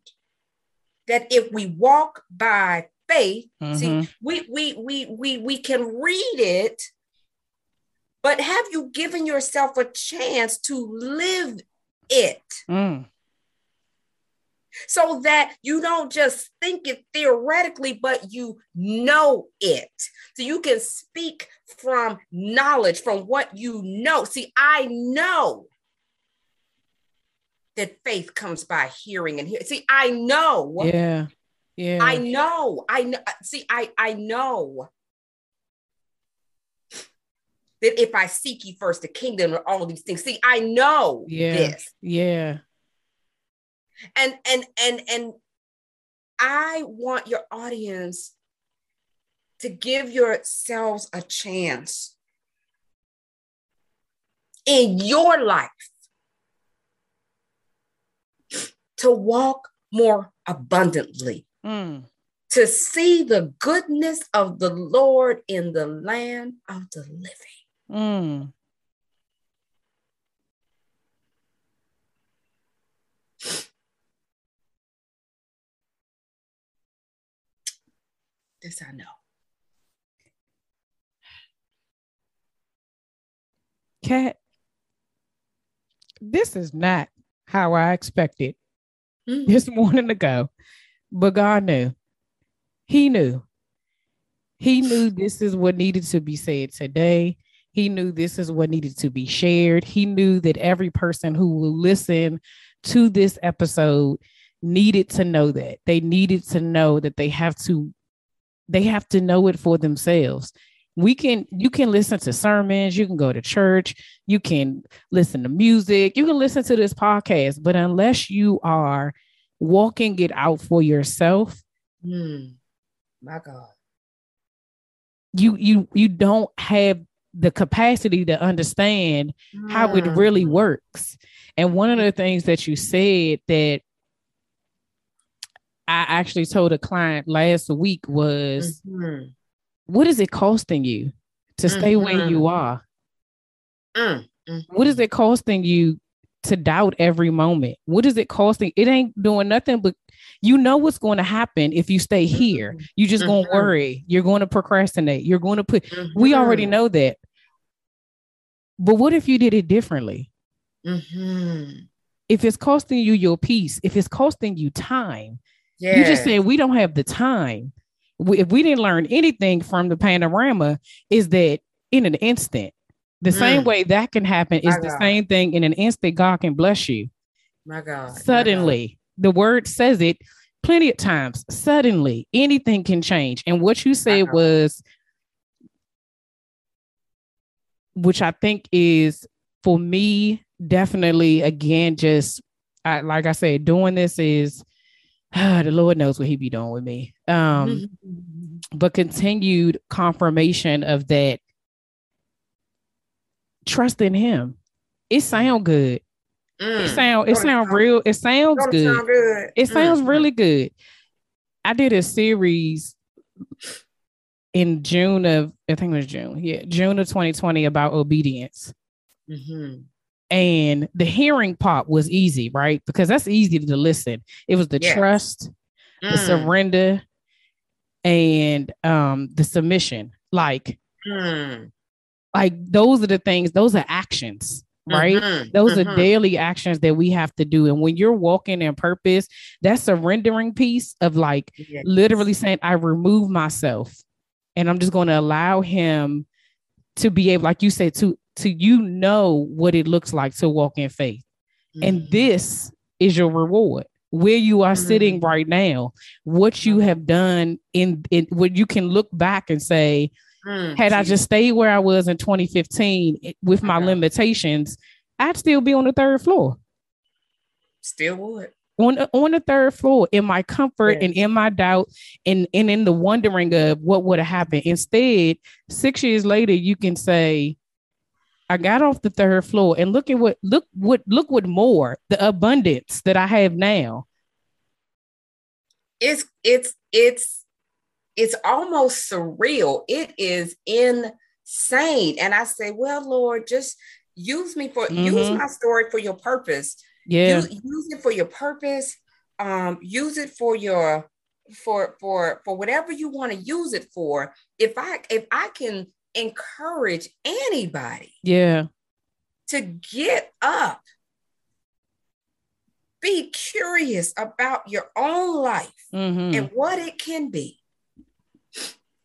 that if we walk by faith, Mhm. see, we we we we we can read it, but have you given yourself a chance to live it? Mm. So that you don't just think it theoretically, but you know it. So you can speak from knowledge, from what you know. See, I know that faith comes by hearing and hear. See, I know. Yeah. Yeah. I know. I know. See, I I know that if I seek ye first the kingdom and all these things. See, I know Yeah. this. yeah. And and and and i want your audience to give yourselves a chance in your life to walk more abundantly Mm. to see the goodness of the lord in the land of the living Mm. This i know Kat, this is not how I expected Mhm. this morning to go, but God knew. He knew. He knew this is what needed to be said today. He knew this is what needed to be shared. He knew that every person who will listen to this episode needed to know that. They needed to know that they have to they have to know it for themselves. We can you can listen to sermons, you can go to church, you can listen to music, you can listen to this podcast, but unless you are walking it out for yourself, Hmm. my god you you you don't have the capacity to understand how it Mm. really works. And one of the things that you said that I actually told a client last week was Mhm. what is it costing you to stay where you are? Mm. Mm. What is it costing you to doubt every moment? What is it costing? It ain't doing nothing but you know what's going to happen if you stay here. You're just going to Mhm. worry. You're going to procrastinate. You're going to put we already know that. But what if you did it differently? If it's costing you your peace, if it's costing you time, you just said we don't have the time. We, if we didn't learn anything from the panorama, is that in an instant, the same Mm. way that can happen is the same thing in an instant. God can bless you my God. my God. suddenly. The word says it plenty of times. Suddenly, anything can change. And what you said was, which I think is for me, definitely again, just I, like I said, doing this is [sighs] the Lord knows what He be doing with me. Um, [laughs] but continued confirmation of that trust in Him. It sound good. It Mm. sound it Don't it sound sound- real. It sounds good. sound good? It sounds Mm. really good. I did a series in June of I think it was June. Yeah, June of 2020 about obedience. Mhm. And the hearing part was easy, right? Because that's easy to listen. It was the Yes. trust, the Mm, surrender, and um the submission. Like, mm, like those are the things, those are actions, right? mhm, Those are mhm. daily actions that we have to do. And when you're walking in purpose, that surrendering piece of like Yes. literally saying, I remove myself and I'm just going to allow him to be able, like you said, to to you know what it looks like to walk in faith. And Mhm. this is your reward. Where you are sitting Mhm. right now, what you Mhm. have done in in what you can look back and say, Mm, had I just stayed where I was in 2015 with my limitations, I'd still be on the third floor. still would. On, on the third floor in my comfort Yes. and in my doubt and, and in the wondering of what would have happened. Instead, six years later, you can say, I got off the third floor and look at what look what look what more the abundance that I have now. It's it's it's it's almost surreal. It is insane. And I say, well, Lord, just use me for use Mhm. my story for your purpose. Yeah. Use, use it for your purpose. Um, use it for your for for for whatever you want to use it for. If I if I can encourage anybody yeah. to get up, be curious about your own life hmm and what it can be,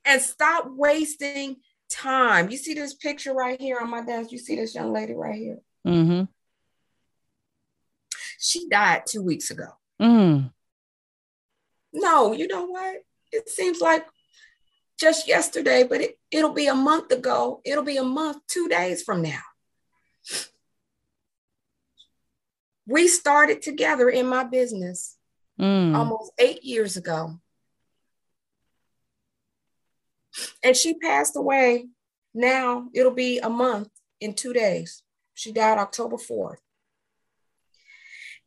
and stop wasting time. You see this picture right here on my desk? You see this young lady right here? mm-hmm. She died two weeks ago. Mm. No, you know what? It seems like just yesterday, but it, it'll be a month ago. It'll be a month, two days from now. We started together in my business Mm. almost eight years ago. And she passed away. Now it'll be a month in two days. She died October 4th.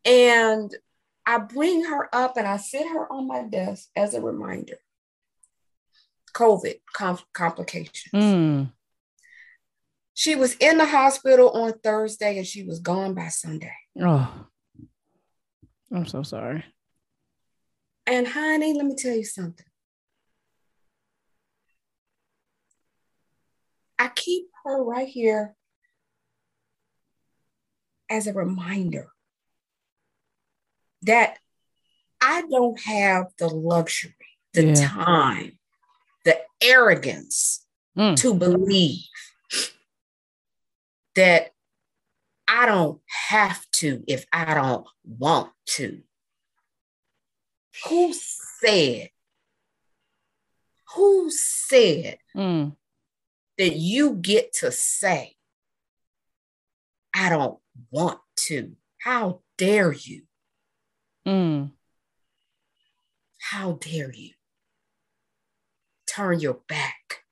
And I bring her up and I sit her on my desk as a reminder. COVID com- complications. Mm. She was in the hospital on Thursday and she was gone by Sunday. Oh. I'm so sorry. And honey, let me tell you something. I keep her right here as a reminder that I don't have the luxury, the Yeah. time, the arrogance Mm. to believe that I don't have to if I don't want to. Who said? Who said Mm. that you get to say, I don't want to? How dare you? Mm. How dare you? Turn your back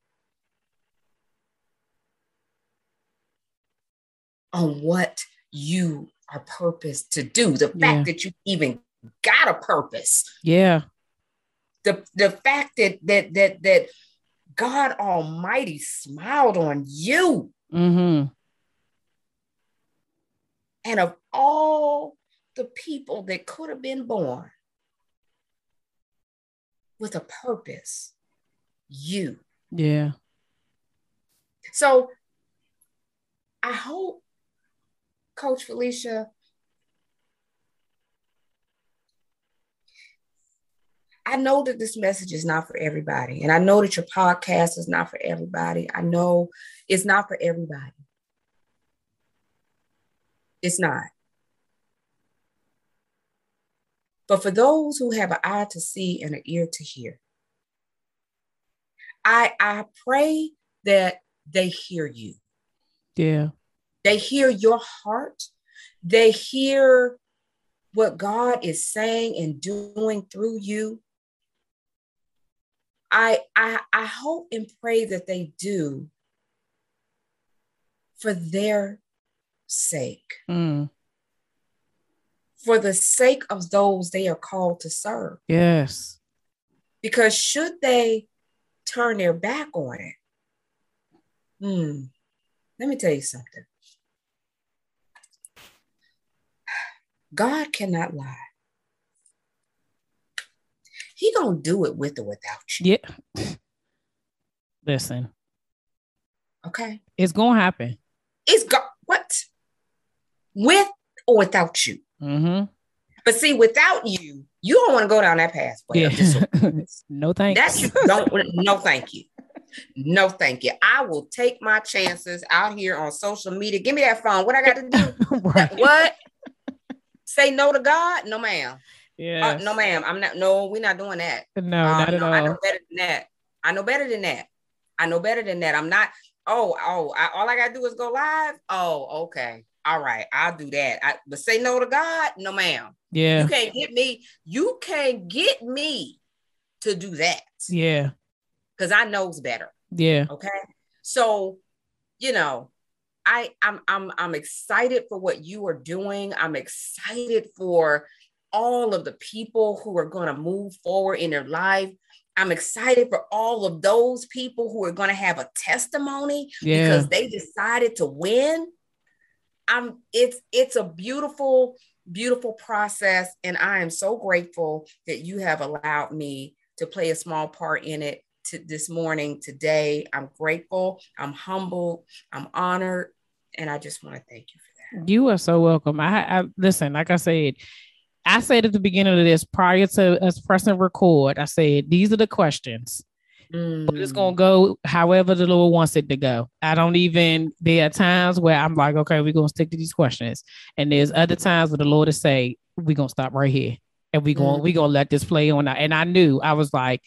on what you are purposed to do. The fact Yeah. that you even got a purpose. Yeah. the the fact that that that that God Almighty smiled on you, Mm-hmm. and of all the people that could have been born with a purpose, you. Yeah. So I hope, Coach Felicia, I know that this message is not for everybody. And I know that your podcast is not for everybody. I know it's not for everybody. It's not. But for those who have an eye to see and an ear to hear, I, I pray that they hear you. Yeah. They hear your heart. They hear what God is saying and doing through you. I, I, I hope and pray that they do for their sake, Mm. for the sake of those they are called to serve. Yes. Because should they turn their back on it, hmm, let me tell you something. God cannot lie. He gonna do it with or without you. Yeah. [laughs] Listen. Okay. It's gonna happen. It's go what? With or without you. Mm-hmm. But see, without you, you don't want to go down that pathway. Yeah. [laughs] no thank That you don't. no, thank you. No, thank you. I will take my chances out here on social media. Give me that phone. What I got to do? [laughs] right. What? Say no to God? No, ma'am. Yeah. Uh, no, ma'am. I'm not. No, we're not doing that. No, um, not at all. I know better than that. I know better than that. I know better than that. I'm not. Oh, oh. I, all I gotta do is go live. Oh, okay. All right. I'll do that. I, but say no to God. No, ma'am. Yeah. You can't get me. You can't get me to do that. Yeah. Because I knows better. Yeah. Okay. So, you know, I I'm I'm I'm excited for what you are doing. I'm excited for all of the people who are going to move forward in their life. I'm excited for all of those people who are going to have a testimony yeah. because they decided to win. I'm it's it's a beautiful beautiful process and I am so grateful that you have allowed me to play a small part in it to this morning today. I'm grateful, I'm humbled, I'm honored and I just want to thank you for that. You are so welcome. I, I listen, like I said, I said at the beginning of this prior to us pressing record, I said these are the questions. Mm. But it's gonna go however the Lord wants it to go. I don't even there are times where I'm like, okay, we're gonna stick to these questions. And there's other times where the Lord is say, we're gonna stop right here and we're gonna mm. we gonna let this play on. And I knew I was like,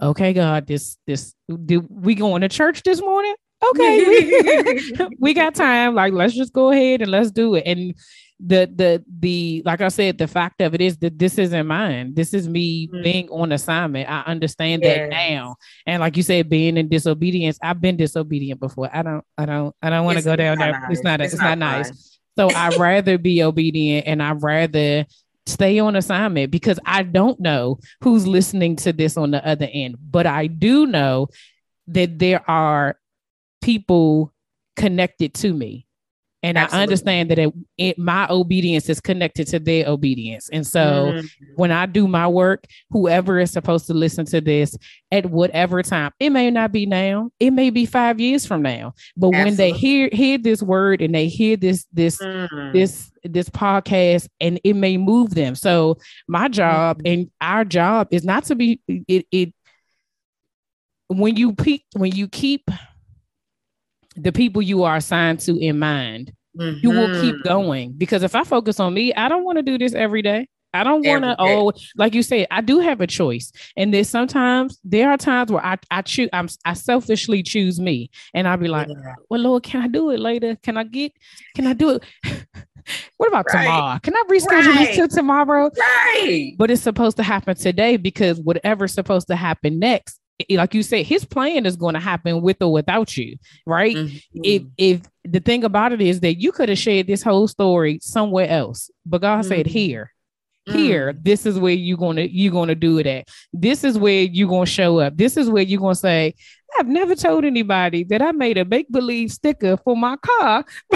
okay, God, this this do we going to church this morning? Okay, we, [laughs] we got time. Like, let's just go ahead and let's do it. And the the the like I said, the fact of it is that this isn't mine. This is me mm-hmm. being on assignment. I understand yes. that now. And like you said, being in disobedience, I've been disobedient before. I don't, I don't, I don't want to go down there. Nice. It's not, it's, it's not, not nice. So I'd rather be obedient and I'd rather stay on assignment because I don't know who's listening to this on the other end, but I do know that there are people connected to me and Absolutely. I understand that it, it, my obedience is connected to their obedience. And so mm-hmm. when I do my work, whoever is supposed to listen to this at whatever time, it may not be now, it may be five years from now. But Absolutely. when they hear hear this word and they hear this this mm-hmm. this this podcast and it may move them. So my job mm-hmm. and our job is not to be it it when you peak when you keep the people you are assigned to in mind, mm-hmm. you will keep mm-hmm. going. Because if I focus on me, I don't want to do this every day. I don't want to. Oh, like you said, I do have a choice, and there's sometimes there are times where I I choose. I'm I selfishly choose me, and I'll be like, yeah. "Well, Lord, can I do it later? Can I get? Can I do it? [laughs] what about right. tomorrow? Can I reschedule right. this till tomorrow? Right. But it's supposed to happen today because whatever's supposed to happen next like you said, his plan is going to happen with or without you, right? Mm-hmm. If if the thing about it is that you could have shared this whole story somewhere else, but God mm-hmm. said here, here, mm-hmm. this is where you're gonna you're gonna do it at. This is where you're gonna show up. This is where you're gonna say, I've never told anybody that I made a make believe sticker for my car. [laughs]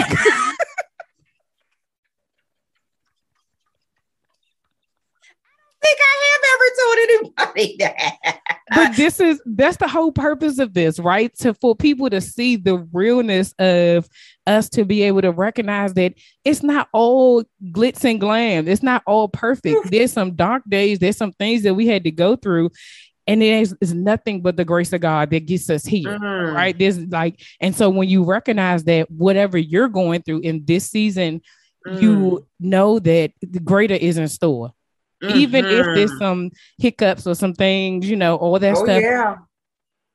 think I have ever told anybody [laughs] that. but this is that's the whole purpose of this, right? To for people to see the realness of us to be able to recognize that it's not all glitz and glam. It's not all perfect. There's some dark days. There's some things that we had to go through. And it is, is nothing but the grace of God that gets us here, mm-hmm. right? There's like, and so when you recognize that whatever you're going through in this season, mm. you know that the greater is in store Mm-hmm. Even if there's mm-hmm. some hiccups or some things, you know, all that oh, stuff. Yeah.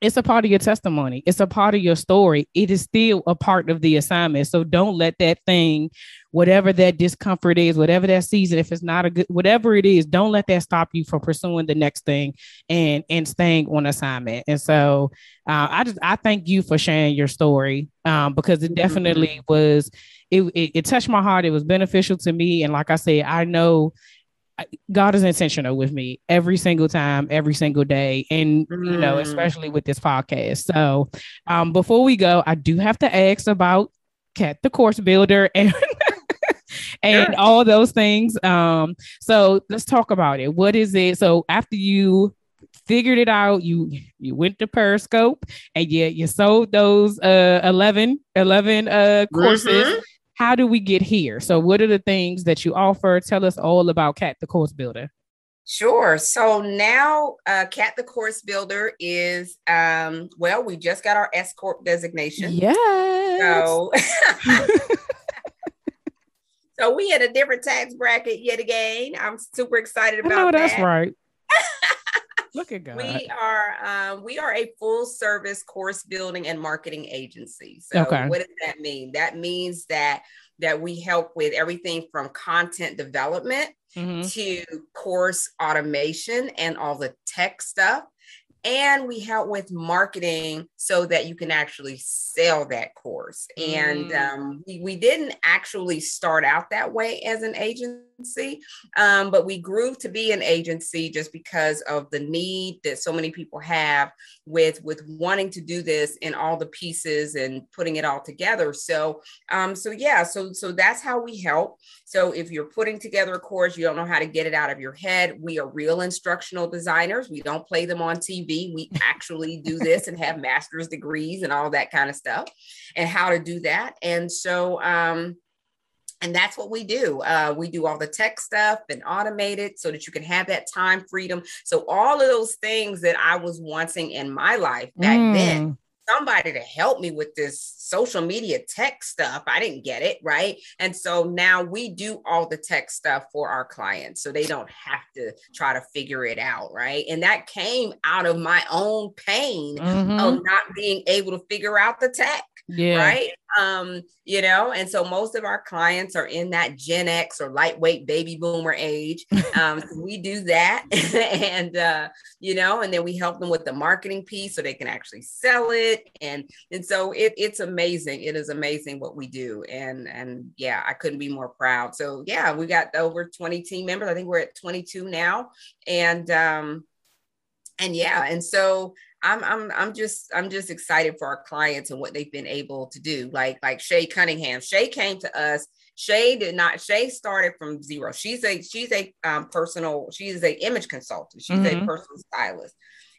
It's a part of your testimony. It's a part of your story. It is still a part of the assignment. So don't let that thing, whatever that discomfort is, whatever that season, if it's not a good, whatever it is, don't let that stop you from pursuing the next thing and and staying on assignment. And so uh, I just I thank you for sharing your story um, because it definitely mm-hmm. was it, it, it touched my heart. It was beneficial to me, and like I said, I know God is intentional with me every single time, every single day, and you know, mm. especially with this podcast. So, um, before we go, I do have to ask about Kat the course builder, [laughs] and and sure. all those things. Um, so let's talk about it. What is it? So after you figured it out, you you went to Periscope and you you sold those uh 11, 11 uh courses. Mm-hmm. How do we get here? So what are the things that you offer? Tell us all about Kat the Course Builder. Sure. So now, uh, Kat the Course Builder is, um, well, we just got our S Corp designation. Yeah. So, [laughs] so we had a different tax bracket yet again. I'm super excited about I know, that. That's right. [laughs] Look at God. We are um, we are a full service course building and marketing agency. So okay. what does that mean? That means that that we help with everything from content development mm-hmm. to course automation and all the tech stuff and we help with marketing so that you can actually sell that course mm. and um, we, we didn't actually start out that way as an agency um, but we grew to be an agency just because of the need that so many people have with with wanting to do this in all the pieces and putting it all together. So um, so yeah so so that's how we help. So if you're putting together a course you don't know how to get it out of your head. We are real instructional designers. We don't play them on tv we actually do this and have master's degrees and all that kind of stuff and how to do that. And so, um, and that's what we do. Uh, we do all the tech stuff and automate it so that you can have that time freedom. So all of those things that I was wanting in my life back mm. then, somebody to help me with this social media tech stuff. I didn't get it, right? And so now we do all the tech stuff for our clients so they don't have to try to figure it out, right? And that came out of my own pain mm-hmm. of not being able to figure out the tech yeah. right? Um you know and so most of our clients are in that gen x or lightweight baby boomer age. Um so we do that. [laughs] And uh you know and then we help them with the marketing piece so they can actually sell it. And and so it, it's amazing. It is amazing what we do. And and yeah i couldn't be more proud. So yeah we got over 20 team members. I think we're at 22 now. And um and yeah and so I'm I'm I'm just I'm just excited for our clients and what they've been able to do. Like like Shay Cunningham. Shay came to us. Shay did not. Shay started from zero. She's a she's a um, personal. She is a image consultant. She's mm-hmm. a personal stylist.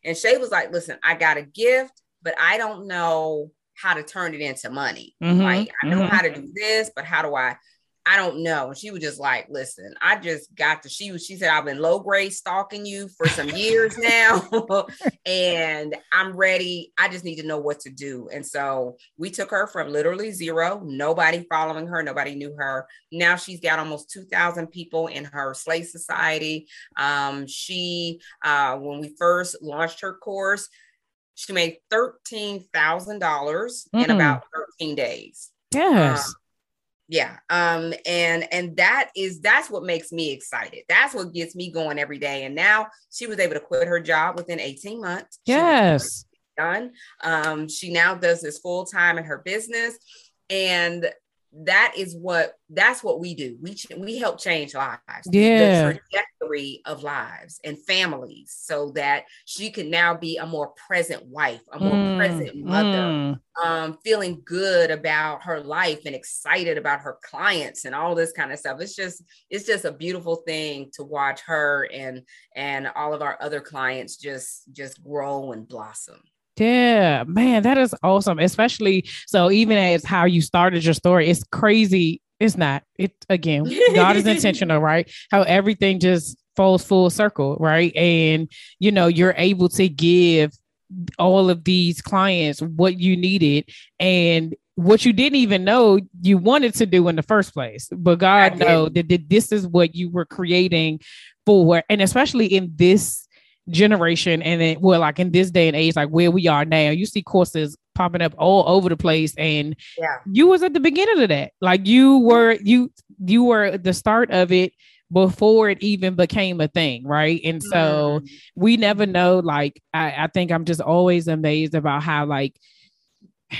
And Shay was like, "Listen, I got a gift, but I don't know how to turn it into money. Mm-hmm. Like I know mm-hmm. how to do this, but how do I I don't know. And she was just like, listen, I just got to, she was, she said, I've been low grade stalking you for some years [laughs] now. and I'm ready. I just need to know what to do. And so we took her from literally zero, nobody following her, nobody knew her. Now she's got almost 2,000 people in her Slay Society. Um, she, uh, when we first launched her course, she made $13,000 mm. in about 13 days. Yes. Um, yeah um and and that is that's what makes me excited. That's what gets me going every day and now she was able to quit her job within 18 months. Yes. done. Um she now does this full time in her business and that is what that's what we do. We we help change lives. Yeah. The trajectory of lives and families so that she can now be a more present wife, a more mm, present mother, mm. um, feeling good about her life and excited about her clients and all this kind of stuff. It's just it's just a beautiful thing to watch her and and all of our other clients just just grow and blossom. Yeah, man, that is awesome. Especially so, even as how you started your story, it's crazy. It's not. It again, God is intentional, [laughs] right? How everything just falls full circle, right? And you know, you're able to give all of these clients what you needed and what you didn't even know you wanted to do in the first place. But God know that, that this is what you were creating for, and especially in this generation and then well like in this day and age like where we are now you see courses popping up all over the place and yeah you was at the beginning of that like you were you you were the start of it before it even became a thing right and so mm. we never know like I, I think i'm just always amazed about how like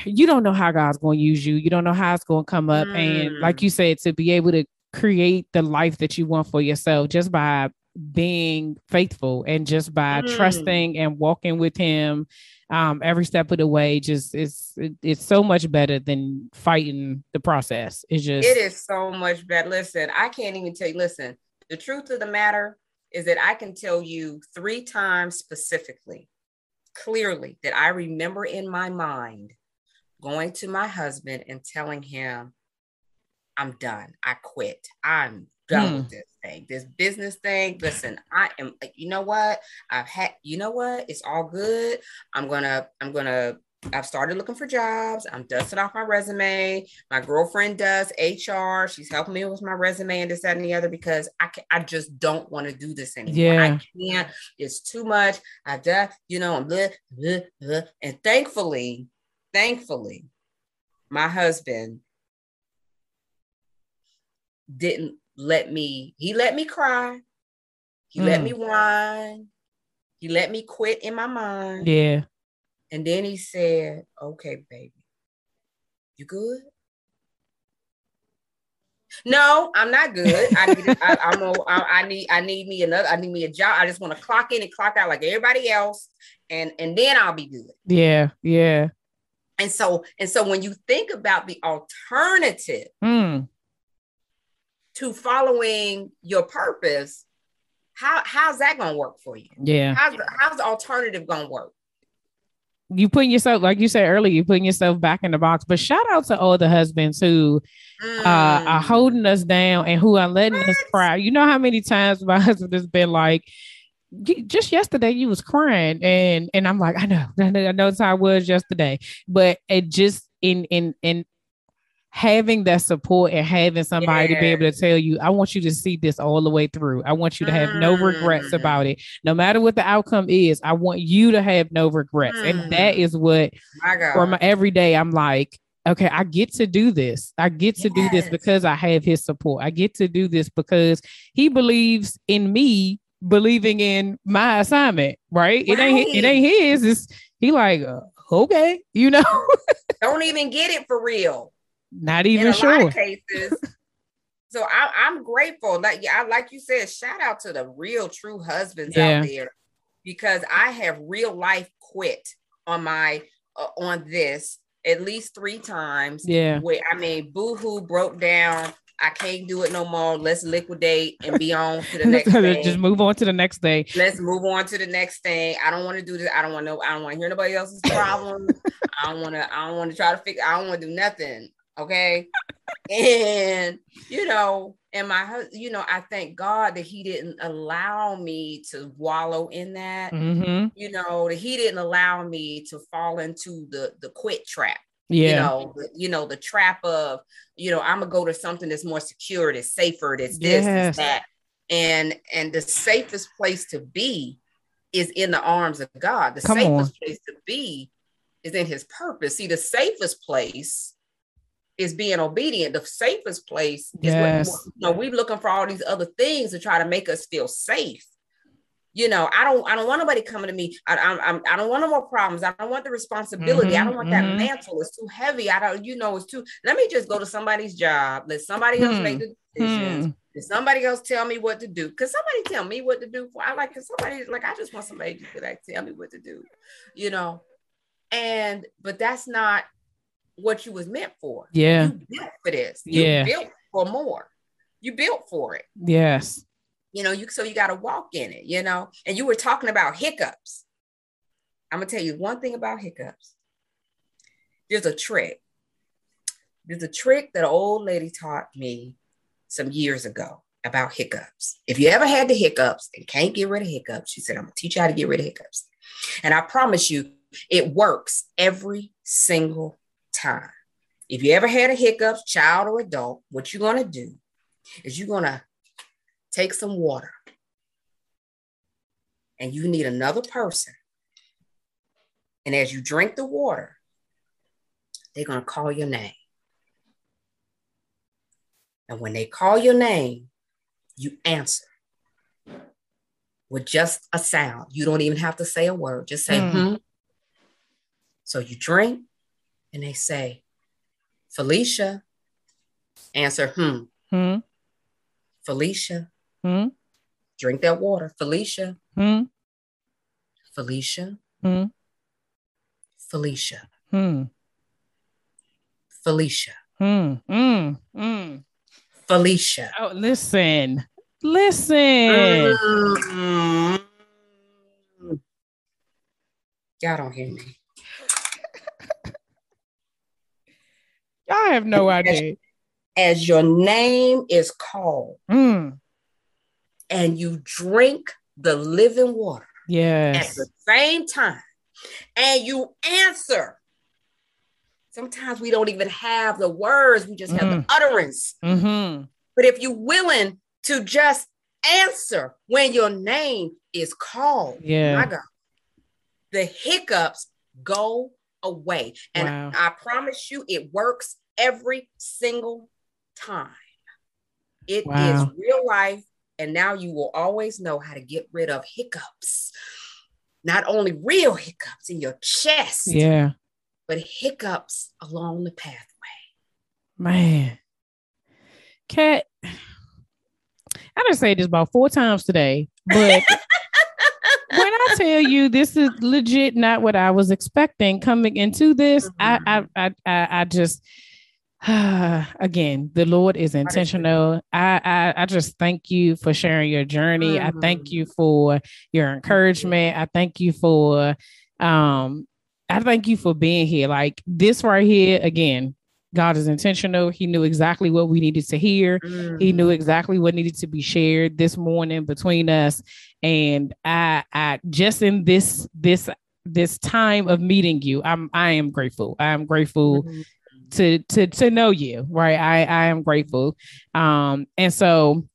you don't know how god's going to use you you don't know how it's going to come up mm. and like mm. you said to be able to create the life that you want for yourself just by being faithful and just by Mm. trusting and walking with him um, every step of the way. Just it's it, it's so much better than fighting the process. It's just It is so much better. Listen, I can't even tell you. Listen, the truth of the matter is that I can tell you three times specifically, clearly, that I remember in my mind going to my husband and telling him, I'm done. I quit. I'm done Hmm. with this thing, this business thing. Listen, I am like, you know what? I've had, you know what? It's all good. I'm gonna, I'm gonna, I've started looking for jobs. I'm dusting off my resume. My girlfriend does HR. She's helping me with my resume and this, that, and the other because I can, I just don't want to do this anymore. Yeah. I can't. It's too much. I've done, you know, bleh, bleh. and thankfully, thankfully, my husband didn't let me, he let me cry. He let Mm. me whine. He let me quit in my mind. yeah. And then he said, Okay, baby, you good? No, I'm not good. I need, I, I'm a, I, I need, I need me another, I need me a job. I just want to clock in and clock out like everybody else, and and then I'll be good. Yeah. Yeah. And so, and so when you think about the alternative Mm. To following your purpose, how how's that gonna work for you? Yeah. How's the, how's the alternative gonna work? You putting yourself, like you said earlier, you putting yourself back in the box. But shout out to all the husbands who uh, are Mm. holding us down and who are letting us cry. You know how many times my [laughs] husband has been like, just yesterday you was crying, and and I'm like, I know, [laughs] I know, I know it's how I was yesterday, but it just in in in having that support and having somebody to be able to tell you, I want you to see this all the way through. I want you to have no regrets Mm. about it, no matter what the outcome is. I want you to have no regrets, and that Mm. what My for my every day i'm like okay i get to do this i get to do this because i have his support i get to do this because he believes in me believing in my assignment right, it ain't it ain't his it's he like uh, okay you know [laughs] don't even get it for real. Not even sure cases. [laughs] so I, I'm grateful. Like yeah, I like you said, shout out to the real true husbands Yeah. out there because I have real life quit on my uh, on this at least three times. yeah Where I mean, boohoo broke down. I can't do it no more. Let's liquidate and be on to the [laughs] next thing. just move on to the next day Let's move on to the next thing. I don't want to do this. I don't want to know. I don't want to hear nobody else's [laughs] problem. I don't want to. I don't want to try to figure. I don't want to do nothing. Okay. and you know, and my you know, I thank God that He didn't allow me to wallow in that. hmm You know, that He didn't allow me to fall into the the quit trap yeah you know, the, you know, the trap of, you know, I'm gonna go to something that's more secure, that's safer, that's this, Yes. that's that. And and the safest place to be is in the arms of God. The Come safest on. place to be is in his purpose. See, the safest place is being obedient. The safest place is Yes. what you know, we looking for all these other things to try to make us feel safe. You know, I don't I don't want nobody coming to me. I, I'm, I'm I don't want no more problems. I don't want the responsibility. I Mhm, don't want mhm. that mantle. It's too heavy. I don't, you know, it's too. Let me just go to somebody's job. Let somebody else Hmm, make the decisions. Hmm. Let somebody else tell me what to do. Cause somebody tell me what to do. for? I like cause somebody like I just want somebody to like tell me what to do, you know. And but that's not what you was meant for. yeah You built for this. You Yeah. built for more. You built for it. yes You know, you so you got to walk in it, you know. And you were talking about hiccups. I'm gonna tell you one thing about hiccups. There's a trick. There's a trick that an old lady taught me some years ago about hiccups. If you ever had the hiccups and can't get rid of hiccups, she said, I'm gonna teach you how to get rid of hiccups. And I promise you, it works every single time. If you ever had a hiccups, child or adult, what you're gonna do is you're gonna take some water and you need another person. And as you drink the water, they're going to call your name. And when they call your name, you answer with just a sound. You don't even have to say a word, just say, Hmm. hmm. So you drink and they say, Felicia, answer, hmm. hmm Felicia, hmm Drink that water. Felicia. Hmm. Felicia. Hmm. Felicia. Hmm. Felicia. Hmm. Hmm. Hmm. Felicia. Oh, listen. Listen. Mm. Y'all don't hear me. I have no idea. As your name is called Hmm. and you drink the living water yes. at the same time and you answer. Sometimes we don't even have the words, we just have the utterance. Mm-hmm. But if you're willing to just answer when your name is called, Yeah. my God, the hiccups go away. And Wow. I promise you, it works every single time. It is Wow. real life. And now you will always know how to get rid of hiccups. Not only real hiccups in your chest, Yeah. but hiccups along the pathway. Man. Kat, I done say this about four times today, but [laughs] when I tell you this is legit not what I was expecting coming into this, I, I mm-hmm. I I I just [sighs] again the Lord is intentional. I, I I just thank you for sharing your journey. I thank you for your encouragement. I thank you for um I thank you for being here. Like this right here again. God is intentional. He knew exactly what we needed to hear. He Mm-hmm. knew exactly what needed to be shared this morning between us. And I I just in this this this time of meeting you, I'm I am grateful. I am grateful Mhm. To to to know you, right? I I am grateful. Um and so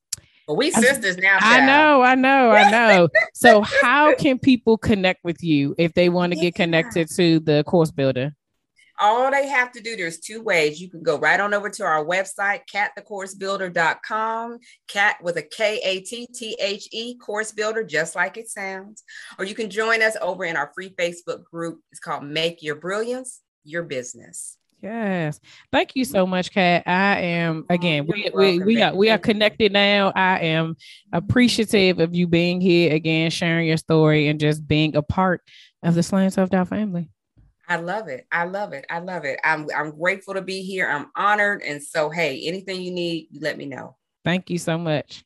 But we sisters now. I know, I know, I know. so [laughs] how can people connect with you if they want to get connected to the course builder? All they have to do, there's two ways. You can go right on over to our website, katthecoursebuilder.com, cat with a K A T T H E course builder, just like it sounds. Or you can join us over in our free Facebook group. It's called Make Your Brilliance Your Business. Yes. Thank you so much, Kat. I am oh, again, we we, we are we are connected now. I am appreciative of you being here again, sharing your story and just being a part of the Slaying Self Doubt family. I love it. I love it. I love it. I'm I'm grateful to be here. I'm honored. And so, hey, anything you need, you let me know. Thank you so much.